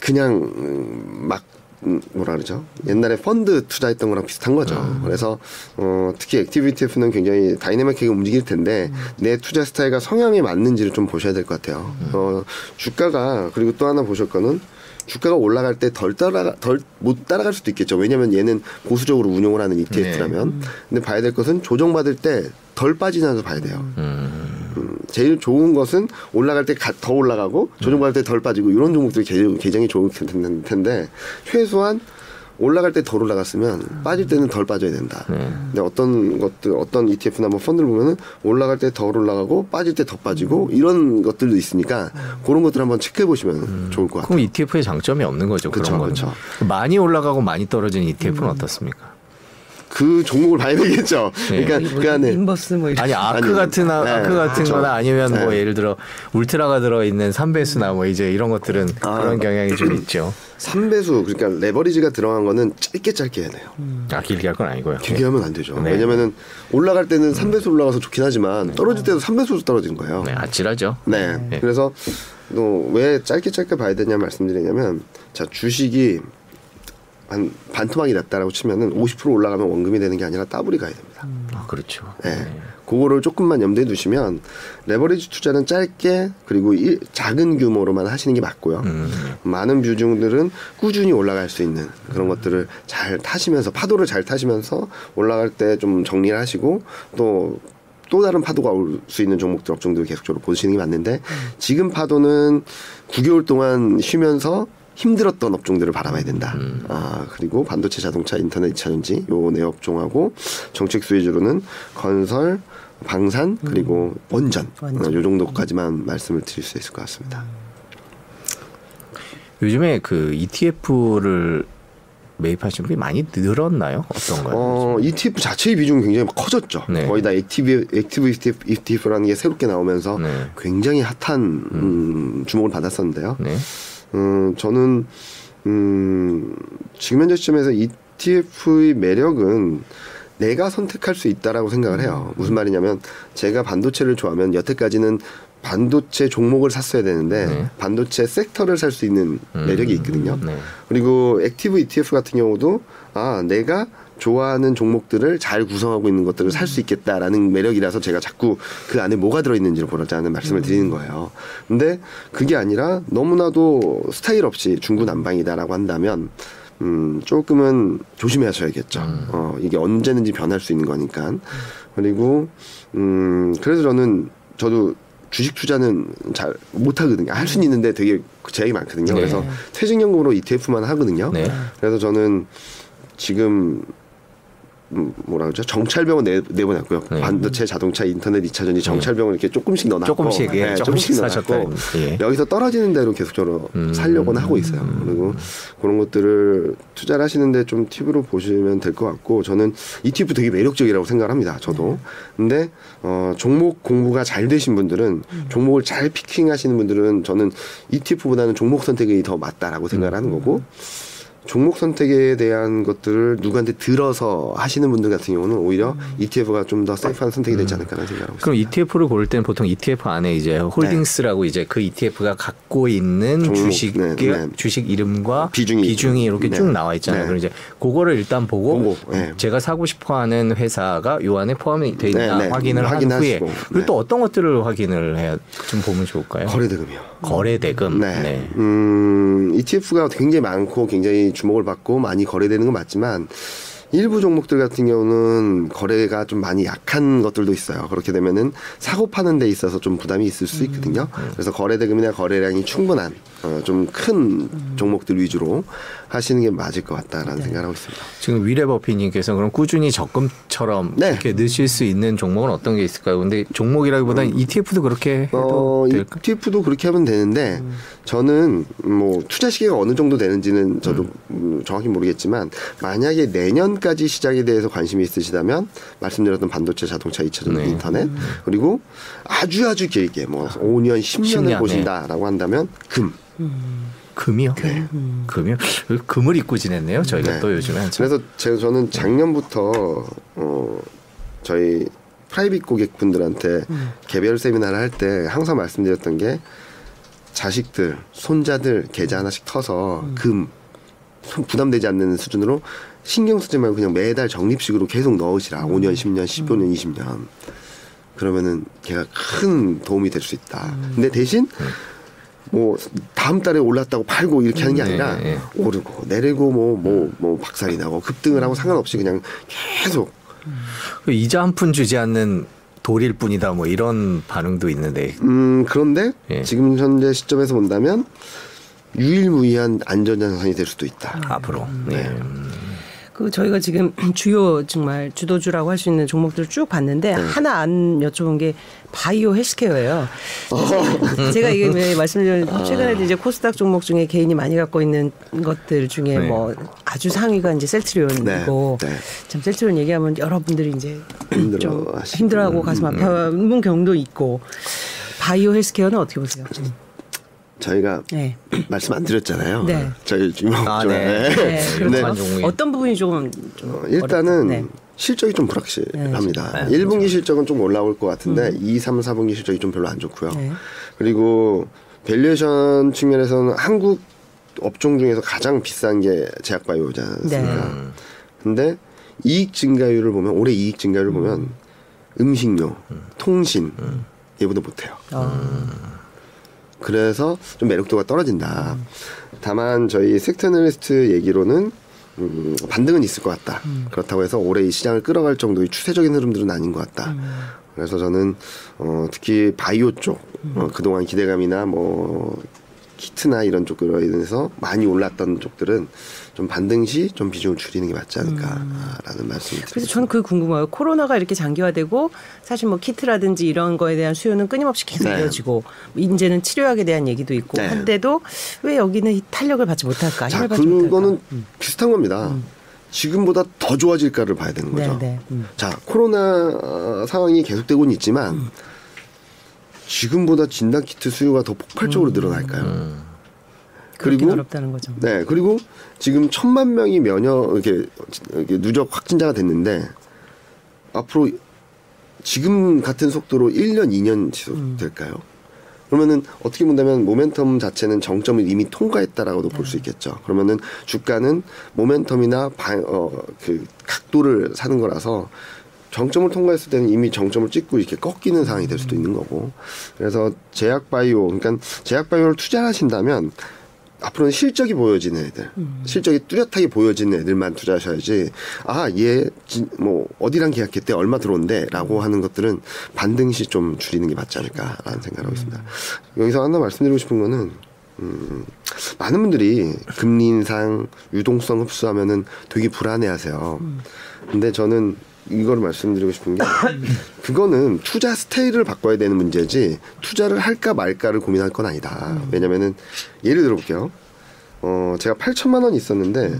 Speaker 2: 그냥 음, 막 음, 뭐라 그러죠? 옛날에 펀드 투자했던 거랑 비슷한 거죠. 그래서 어, 특히 active ETF는 굉장히 다이내믹하게 움직일 텐데 내 투자 스타일과 성향에 맞는지를 좀 보셔야 될 것 같아요. 어, 주가가 그리고 또 하나 보실 거는 주가가 올라갈 때 덜 따라 덜 못 따라갈 수도 있겠죠. 왜냐하면 얘는 보수적으로 운용을 하는 ETF라면. 근데 봐야 될 것은 조정받을 때 덜 빠지면서 봐야 돼요. 음, 제일 좋은 것은 올라갈 때 더 올라가고 조정받을 때 덜 빠지고 이런 종목들이 개- 굉장히 좋을 텐- 텐데 최소한 올라갈 때 덜 올라갔으면 빠질 때는 덜 빠져야 된다. 근데 어떤 것들 어떤 ETF나 뭐 펀드를 보면은 올라갈 때 덜 올라가고 빠질 때 더 빠지고 이런 것들도 있으니까 그런 것들 한번 체크해 보시면 좋을 것 같아요.
Speaker 1: 그럼 ETF의 장점이 없는 거죠.
Speaker 2: 그쵸,
Speaker 1: 그런 거는.
Speaker 2: 그쵸.
Speaker 1: 많이 올라가고 많이 떨어지는 ETF는 어떻습니까?
Speaker 2: 그 종목을 봐야 되겠죠.
Speaker 1: 네.
Speaker 2: 그러니까
Speaker 3: 뭐
Speaker 2: 그 안에
Speaker 3: 인버스 뭐 이런
Speaker 1: 아니 아크
Speaker 2: 아니,
Speaker 1: 같은 아-
Speaker 2: 네,
Speaker 1: 아크 같은. 거나 아니면 뭐
Speaker 2: 네.
Speaker 1: 예를 들어 울트라가 들어 있는 삼배수나 뭐 이제 이런 것들은
Speaker 2: 아.
Speaker 1: 그런 경향이 좀 있죠.
Speaker 2: 3배수 그러니까 레버리지가 들어간 거는 짧게 짧게 해야 돼요.
Speaker 1: 아 길게 할 건 아니고요.
Speaker 2: 길게 하면 안 되죠.
Speaker 1: 네.
Speaker 2: 왜냐면은 올라갈 때는 3배수 올라가서 좋긴 하지만 떨어질 때도 3배수로 떨어지는 거예요.
Speaker 1: 네, 아찔하죠.
Speaker 2: 네.
Speaker 1: 네.
Speaker 2: 그래서 또 왜 짧게 짧게 봐야 되냐 말씀드리냐면 자 주식이 한 반토막이 났다라고 치면은 50% 올라가면 원금이 되는 게 아니라 더블이 가야 됩니다.
Speaker 1: 아 그렇죠.
Speaker 2: 네. 그거를 조금만 염두에 두시면 레버리지 투자는 짧게 그리고 일, 작은 규모로만 하시는 게 맞고요.
Speaker 1: 음.
Speaker 2: 많은 비중들은 꾸준히 올라갈 수 있는 그런 것들을 잘 타시면서 파도를 잘 타시면서 올라갈 때 좀 정리를 하시고 또또 다른 파도가 올 수 있는 종목들 업종들을 계속적으로 보시는 게 맞는데 지금 파도는 9개월 동안 쉬면서 힘들었던 업종들을 바라봐야 된다. 아 그리고 반도체, 자동차, 인터넷, 2차전지 요 네 업종하고 정책 수혜주로는 건설, 방산 그리고 원전,
Speaker 3: 원전.
Speaker 2: 어, 요 정도까지만 말씀을 드릴 수 있을 것 같습니다.
Speaker 1: 요즘에 그 ETF를 매입하시는 분이 많이 늘었나요? 어떤가요?
Speaker 2: 어, ETF 자체의 비중이 굉장히 커졌죠.
Speaker 1: 네.
Speaker 2: 거의 다 active, active ETF, ETF라는 게 새롭게 나오면서
Speaker 1: 네.
Speaker 2: 굉장히 핫한 음, 주목을 받았었는데요.
Speaker 1: 네.
Speaker 2: 음, 저는 음, 지금 현재 시점에서 ETF의 매력은 내가 선택할 수 있다라고 생각을 해요. 무슨 말이냐면 제가 반도체를 좋아하면 여태까지는 반도체 종목을 샀어야 되는데
Speaker 1: 네.
Speaker 2: 반도체 섹터를 살 수 있는 매력이 있거든요.
Speaker 1: 네.
Speaker 2: 그리고 active ETF 같은 경우도 아 내가 좋아하는 종목들을 잘 구성하고 있는 것들을 살 수 있겠다라는 매력이라서 제가 자꾸 그 안에 뭐가 들어있는지를 보자는 말씀을 드리는 거예요. 근데 그게 아니라 너무나도 스타일 없이 중구난방이다라고 한다면 음 조금은 조심하셔야겠죠. 어 이게 언제든지 변할 수 있는 거니까. 그리고 음 그래서 저는 저도 주식 투자는 잘 못하거든요. 할 수는 있는데 되게 제약이 많거든요.
Speaker 1: 네.
Speaker 2: 그래서 퇴직연금으로 ETF만 하거든요.
Speaker 1: 네.
Speaker 2: 그래서 저는 지금 음, 뭐라 그러죠? 정찰병원 내, 내보냈고요.
Speaker 1: 네.
Speaker 2: 반도체, 자동차, 인터넷, 2차전지 정찰병원 이렇게 조금씩 넣어놨고
Speaker 1: 조금씩, 예, 조금씩 사셨다. 예.
Speaker 2: 여기서 떨어지는 대로 계속적으로
Speaker 1: 음.
Speaker 2: 살려고는 하고 있어요. 그리고 그런 것들을 투자를 하시는데 좀 팁으로 보시면 될 것 같고 저는 ETF 되게 매력적이라고 생각을 합니다. 저도. 근데 어, 종목 공부가 잘 되신 분들은 종목을 잘 피킹하시는 분들은 저는 ETF보다는 종목 선택이 더 맞다라고 생각을 하는 거고 종목 선택에 대한 것들을 누구한테 들어서 하시는 분들 같은 경우는 오히려 ETF가 좀 더 세이프한 선택이 되지 않을까라는 생각을 하고
Speaker 1: 그럼
Speaker 2: 있습니다.
Speaker 1: ETF를 고를 때는 보통 ETF 안에 이제 홀딩스라고 이제 그 ETF가 갖고 있는
Speaker 2: 종목,
Speaker 1: 주식의
Speaker 2: 네, 네.
Speaker 1: 주식 이름과
Speaker 2: 비중이
Speaker 1: 이렇게
Speaker 2: 네.
Speaker 1: 쭉 나와 있잖아요.
Speaker 2: 네.
Speaker 1: 그럼 이제 그거를 일단 보고,
Speaker 2: 네.
Speaker 1: 제가 사고 싶어하는 회사가 요 안에 포함이 돼 있나
Speaker 2: 네, 네.
Speaker 1: 확인을 한 후에 그리고
Speaker 2: 네.
Speaker 1: 또 어떤 것들을 확인을 해야 좀 보면 좋을까요?
Speaker 2: 거래대금이요.
Speaker 1: 거래대금.
Speaker 2: 네.
Speaker 1: 네.
Speaker 2: 음, ETF가 굉장히 많고 굉장히 주목을 받고 많이 거래되는 건 맞지만 일부 종목들 같은 경우는 거래가 좀 많이 약한 것들도 있어요. 그렇게 되면은 사고 파는 데 있어서 좀 부담이 있을 수 있거든요. 그래서 거래 대금이나 거래량이 충분한 어, 좀 큰 종목들 위주로 하시는 게 맞을 것 같다라는 생각을 하고 있습니다.
Speaker 1: 지금 위레버피님께서 그럼 꾸준히 적금처럼
Speaker 2: 네.
Speaker 1: 이렇게 넣으실 수 있는 종목은 어떤 게 있을까요? 근데 종목이라기보다는 ETF도 그렇게 해도
Speaker 2: 어,
Speaker 1: 될까?
Speaker 2: ETF도 그렇게 하면 되는데 저는 뭐 투자 시기가 어느 정도 되는지는 저도 음, 정확히 모르겠지만 만약에 내년까지 시장에 대해서 관심이 있으시다면 말씀드렸던 반도체, 자동차, 2차전지,
Speaker 1: 네.
Speaker 2: 인터넷 그리고 아주 아주 길게 뭐 5년, 10년을
Speaker 1: 10년, 네.
Speaker 2: 보신다라고 한다면 금.
Speaker 1: 금이요? 금이요? 금을 입고 지냈네요. 저희가
Speaker 2: 네.
Speaker 1: 또 요즘에 한참.
Speaker 2: 그래서 제가 저는 작년부터 어 저희 프라이빗 고객분들한테 개별 세미나를 할 때 항상 말씀드렸던 게 자식들, 손자들 계좌 하나씩 터서 금손 부담되지 않는 수준으로 신경 쓰지 말고 그냥 매달 적립식으로 계속 넣으시라. 5년, 10년, 15년, 20년. 그러면은 걔가 큰 도움이 될 수 있다. 근데 대신 뭐 다음 달에 올랐다고 팔고 이렇게 하는 게 아니라
Speaker 1: 네, 네.
Speaker 2: 오르고 내리고 뭐뭐뭐 박살이 나고 급등을 하고 상관없이 그냥 계속
Speaker 1: 그 이자 한 푼 주지 않는 돌일 뿐이다 뭐 이런 반응도 있는데
Speaker 2: 음 그런데
Speaker 1: 예.
Speaker 2: 지금 현재 시점에서 본다면 유일무이한 안전자산이 될 수도 있다.
Speaker 1: 앞으로 네.
Speaker 3: 그 저희가 지금 주요 정말 주도주라고 할 수 있는 종목들을 쭉 봤는데 하나 안 여쭤본 게 바이오 헬스케어예요. 제가 이게 왜 말씀드린 최근에 이제 코스닥 종목 중에 개인이 많이 갖고 있는 것들 중에
Speaker 1: 네.
Speaker 3: 뭐 아주 상위가 이제 셀트리온이고
Speaker 2: 네, 네.
Speaker 3: 참 셀트리온 얘기하면 여러분들이 이제 좀
Speaker 2: 힘들어하시고.
Speaker 3: 힘들어하고 가슴 아파하는 경우도 있고 바이오 헬스케어는 어떻게 보세요?
Speaker 2: 저희가
Speaker 3: 네.
Speaker 2: 말씀 안 드렸잖아요.
Speaker 3: 네.
Speaker 2: 저희 주목
Speaker 1: 아,
Speaker 2: 중에.
Speaker 1: 네.
Speaker 3: 네,
Speaker 2: 근데
Speaker 3: 그렇죠. 어떤 부분이 좀, 좀
Speaker 2: 어, 일단은
Speaker 3: 네.
Speaker 2: 실적이 좀 불확실합니다.
Speaker 1: 네,
Speaker 2: 1분기 실적은 좀 올라올 것 같은데 2, 3, 4분기 실적이 좀 별로 안 좋고요.
Speaker 3: 음. 네.
Speaker 2: 그리고 valuation 측면에서는 한국 업종 중에서 가장 비싼 게 제약바이오지 않습니까?
Speaker 3: 네.
Speaker 2: 근데 이익 증가율을 보면 올해 이익 증가율을 보면 음식료, 통신 얘보다 못해요.
Speaker 3: 어.
Speaker 2: 그래서 좀 매력도가 떨어진다. 다만 저희 섹터널리스트 얘기로는 음, 반등은 있을 것 같다. 그렇다고 해서 올해 이 시장을 끌어갈 정도의 추세적인 흐름들은 아닌 것 같다. 그래서 저는 어, 특히 바이오 쪽 어, 그동안 기대감이나 뭐 키트나 이런 쪽으로 인해서 많이 올랐던 쪽들은 좀 반등 시 좀 비중을 줄이는 게 맞지 않을까라는 말씀을 드립니다.
Speaker 3: 그래서 저는 그게 궁금해요. 코로나가 이렇게 장기화되고 사실 뭐 키트라든지 이런 거에 대한 수요는 끊임없이 계속
Speaker 2: 네.
Speaker 3: 이어지고 이제는 치료약에 대한 얘기도 있고
Speaker 2: 네.
Speaker 3: 한데도 왜 여기는 이 탄력을 받지 못할까?
Speaker 2: 자,
Speaker 3: 받지 못할까?
Speaker 2: 그거는 비슷한 겁니다. 지금보다 더 좋아질까를 봐야 되는 거죠.
Speaker 3: 네, 네. 음.
Speaker 2: 자, 코로나 어, 상황이 계속되고는 있지만 지금보다 진단 키트 수요가 더 폭발적으로 늘어날까요?
Speaker 3: 그렇긴
Speaker 2: 그리고
Speaker 3: 어렵다는 거죠.
Speaker 2: 네, 그리고 지금 천만 명이 면역 이렇게, 이렇게 누적 확진자가 됐는데 앞으로 지금 같은 속도로 1년, 2년 지속될까요? 그러면은 어떻게 본다면 모멘텀 자체는 정점을 이미 통과했다라고도 볼수 있겠죠. 그러면은 주가는 모멘텀이나 방, 어, 그 각도를 사는 거라서 정점을 통과했을 때는 이미 정점을 찍고 이렇게 꺾이는 상황이 될 수도 있는 거고. 그래서 제약 바이오, 그러니까 제약 바이오를 투자하신다면 앞으로는 실적이 보여지는 애들, 실적이 뚜렷하게 보여지는 애들만 투자하셔야지. 아, 얘, 진- 뭐, 어디랑 계약했대, 얼마 들어온대, 라고 하는 것들은 반등시 좀 줄이는 게 맞지 않을까라는 생각을 하고 있습니다. 여기서 하나 말씀드리고 싶은 거는, 음, 많은 분들이 금리 인상, 유동성 흡수하면은 되게 불안해 하세요. 근데 저는 이거를 말씀드리고 싶은 게, 그거는 투자 스타일을 바꿔야 되는 문제지, 투자를 할까 말까를 고민할 건 아니다. 왜냐면은, 예를 들어볼게요. 어, 제가 8천만 원 있었는데,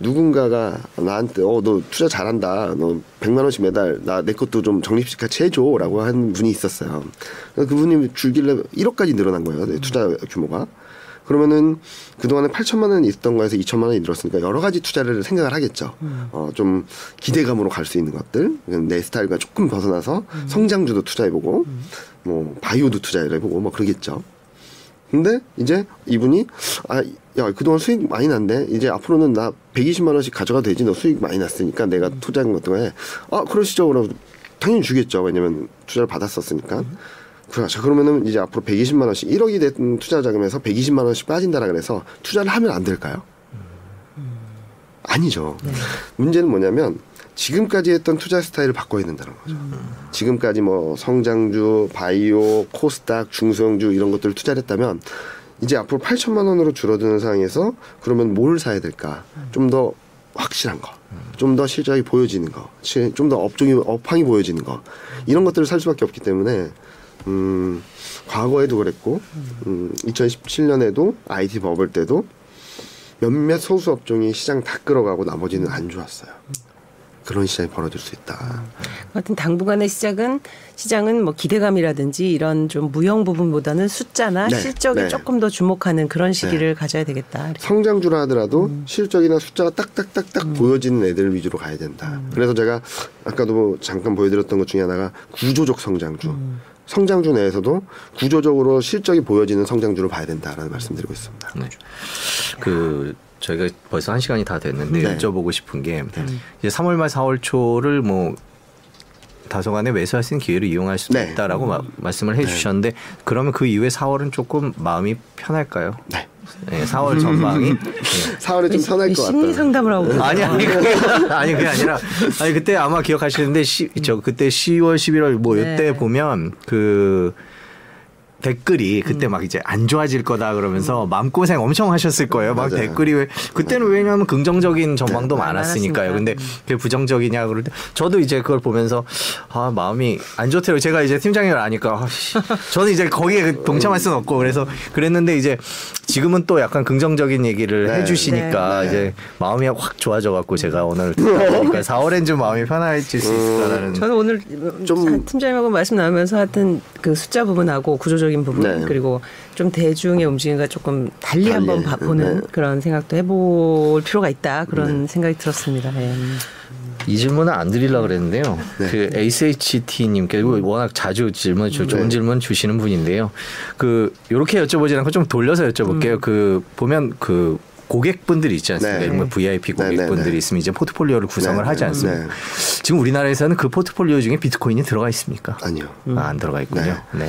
Speaker 2: 누군가가 나한테, 어, 너 투자 잘한다. 너 100만 원씩 매달, 나, 내 것도 좀 적립식 같이 해줘. 라고 한 분이 있었어요. 그분이 줄길래 1억까지 늘어난 거예요. 내 투자 규모가. 그러면은 그동안에 8천만 원이 있던 거에서 2천만 원이 늘었으니까 여러 가지 투자를 생각을 하겠죠. 어, 좀 기대감으로 갈 수 있는 것들. 내 스타일과 조금 벗어나서 성장주도 투자해보고, 뭐, 바이오도 투자해보고, 뭐, 그러겠죠. 근데 이제 이분이 아, 야, 그동안 수익 많이 났네. 이제 앞으로는 나 120만 원씩 가져가도 되지. 너 수익 많이 났으니까 내가 투자한 것 동안에 아, 그러시죠. 그럼 당연히 주겠죠. 왜냐면 투자를 받았었으니까. 그렇죠. 그러면은 이제 앞으로 120만 원씩 1억이 된 투자 자금에서 120만 원씩 빠진다라 그래서 투자를 하면 안 될까요? 아니죠. 문제는 뭐냐면 지금까지 했던 투자 스타일을 바꿔야 된다는 거죠. 지금까지 뭐 성장주, 바이오, 코스닥, 중소형주 이런 것들을 투자를 했다면 이제 앞으로 8천만 원으로 줄어드는 상황에서 그러면 뭘 사야 될까? 좀더 확실한 거, 좀더 실적이 보여지는 거, 좀 더 업종이 업황이 보여지는 거 이런 것들을 살 수밖에 없기 때문에 음, 과거에도 그랬고 음, 2017년에도 IT 버블 때도 몇몇 소수 업종이 시장 다 끌어가고 나머지는 안 좋았어요. 그런 시장이 벌어질 수 있다.
Speaker 3: 하여튼 당분간의 시작은 시장은 뭐 기대감이라든지 이런 좀 무형 부분보다는 숫자나
Speaker 2: 네,
Speaker 3: 실적에
Speaker 2: 네.
Speaker 3: 조금 더 주목하는 그런 시기를 가져야 되겠다. 이렇게.
Speaker 2: 성장주라 하더라도 실적이나 숫자가 딱딱딱딱 보여지는 애들 위주로 가야 된다. 그래서 제가 아까도 잠깐 보여드렸던 것 중에 하나가 구조적 성장주. 성장주 내에서도 구조적으로 실적이 보여지는 성장주를 봐야 된다라는 말씀드리고 있습니다.
Speaker 1: 네. 그 저희가 벌써 한 시간이 다 됐는데
Speaker 2: 네.
Speaker 1: 여쭤보고 싶은 게 이제 3월 말 4월 초를 뭐 다소간에 매수할 수 있는 기회를 이용할 수도
Speaker 2: 네.
Speaker 1: 있다라고 마- 말씀을 해주셨는데 그러면 그 이후에 4월은 조금 마음이 편할까요?
Speaker 2: 네.
Speaker 1: 네, 4월 전망이 네.
Speaker 2: 4월에 좀 편할 것
Speaker 3: 심리
Speaker 2: 같다.
Speaker 3: 상담을 하고
Speaker 1: 아니 아니 그게 아니 그게 아니라 아니 그때 아마 기억하시는데 시, 저 그때 10월 11월 뭐
Speaker 3: 네.
Speaker 1: 이때 보면 그 댓글이 그때 막 이제 안 좋아질 거다 그러면서 마음고생 엄청 하셨을 거예요. 막
Speaker 2: 맞아요.
Speaker 1: 댓글이 왜 그때는 왜냐하면 긍정적인 전망도
Speaker 3: 네,
Speaker 1: 많았으니까요.
Speaker 3: 많았으니까.
Speaker 1: 근데 그게 부정적이냐 그럴 때 저도 이제 그걸 보면서 아 마음이 안 좋더라고요. 제가 이제 팀장님을 아니까 아, 씨. 저는 이제 거기에 동참할 수는 없고 그래서 그랬는데 이제 지금은 또 약간 긍정적인 얘기를
Speaker 2: 네.
Speaker 1: 해주시니까
Speaker 2: 네.
Speaker 1: 이제 마음이 확 좋아져 갖고 제가 오늘 보니까 4월엔 좀 마음이 편해질 수 있을까라는
Speaker 3: 저는 오늘
Speaker 2: 좀-
Speaker 3: 좀 팀장님하고 말씀 나누면서 하여튼 그 숫자 부분하고 구조적인 부분
Speaker 2: 네.
Speaker 3: 그리고 좀 대중의 움직임과 조금 달리,
Speaker 2: 달리,
Speaker 3: 한번 봐- 보는
Speaker 2: 네.
Speaker 3: 그런 생각도 해볼 필요가 있다 그런 생각이 들었습니다. 예.
Speaker 1: 이 질문은 안 드리려고 그랬는데요.
Speaker 2: 네.
Speaker 1: 그 ACHT님께 워낙 자주 질문 주, 좋은
Speaker 2: 네.
Speaker 1: 질문 주시는 분인데요. 그 요렇게 여쭤보지 않고 좀 돌려서 여쭤볼게요. 그 보면 그 고객분들이 있지 않습니까?
Speaker 2: 네.
Speaker 1: 뭐 VIP
Speaker 2: 네, 네,
Speaker 1: 고객분들이
Speaker 2: 네.
Speaker 1: 있으면 이제 포트폴리오를 구성을
Speaker 2: 네,
Speaker 1: 하지
Speaker 2: 네,
Speaker 1: 않습니까?
Speaker 2: 네.
Speaker 1: 지금 우리나라에서는 그 포트폴리오 중에 비트코인이 들어가 있습니까?
Speaker 2: 아니요.
Speaker 1: 아, 안 들어가 있군요. 네.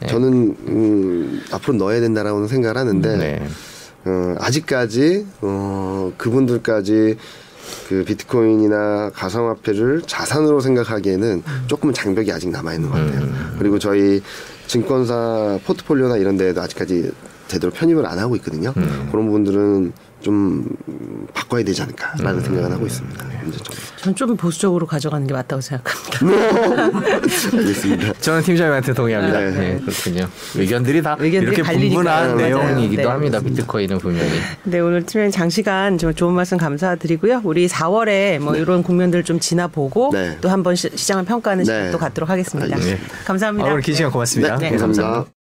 Speaker 1: 네.
Speaker 2: 저는 음, 앞으로 넣어야 된다라고 생각을 하는데
Speaker 1: 네.
Speaker 2: 어, 아직까지 어, 그분들까지 그 비트코인이나 가상화폐를 자산으로 생각하기에는 조금 장벽이 아직 남아 있는 것 같아요.
Speaker 1: 음.
Speaker 2: 그리고 저희 증권사 포트폴리오나 이런 데에도 아직까지 제대로 편입을 안 하고 있거든요.
Speaker 1: 음.
Speaker 2: 그런 부분들은 좀 바꿔야 되지 않을까라는 생각을 하고 있습니다. 문제점.
Speaker 3: 전좀 보수적으로 가져가는 게 맞다고 생각합니다.
Speaker 2: 알겠습니다.
Speaker 1: 저는 팀장님한테 동의합니다.
Speaker 2: 네.
Speaker 1: 네, 그렇군요. 의견들이 다
Speaker 3: 의견들이
Speaker 1: 이렇게. 분분한. 내용이기도
Speaker 3: 네.
Speaker 1: 합니다. 비트코인은 분명히.
Speaker 3: 네, 오늘 팀장님 장시간 정말 좋은 말씀 감사드리고요. 우리 4월에 뭐 이런 국면들 좀 지나보고
Speaker 2: 네.
Speaker 3: 또 한번 시- 시장을 평가하는
Speaker 2: 네.
Speaker 3: 시간도 갖도록 하겠습니다.
Speaker 2: 알겠습니다.
Speaker 3: 감사합니다.
Speaker 1: 아, 오늘 긴 시간 고맙습니다.
Speaker 3: 네.
Speaker 2: 감사합니다.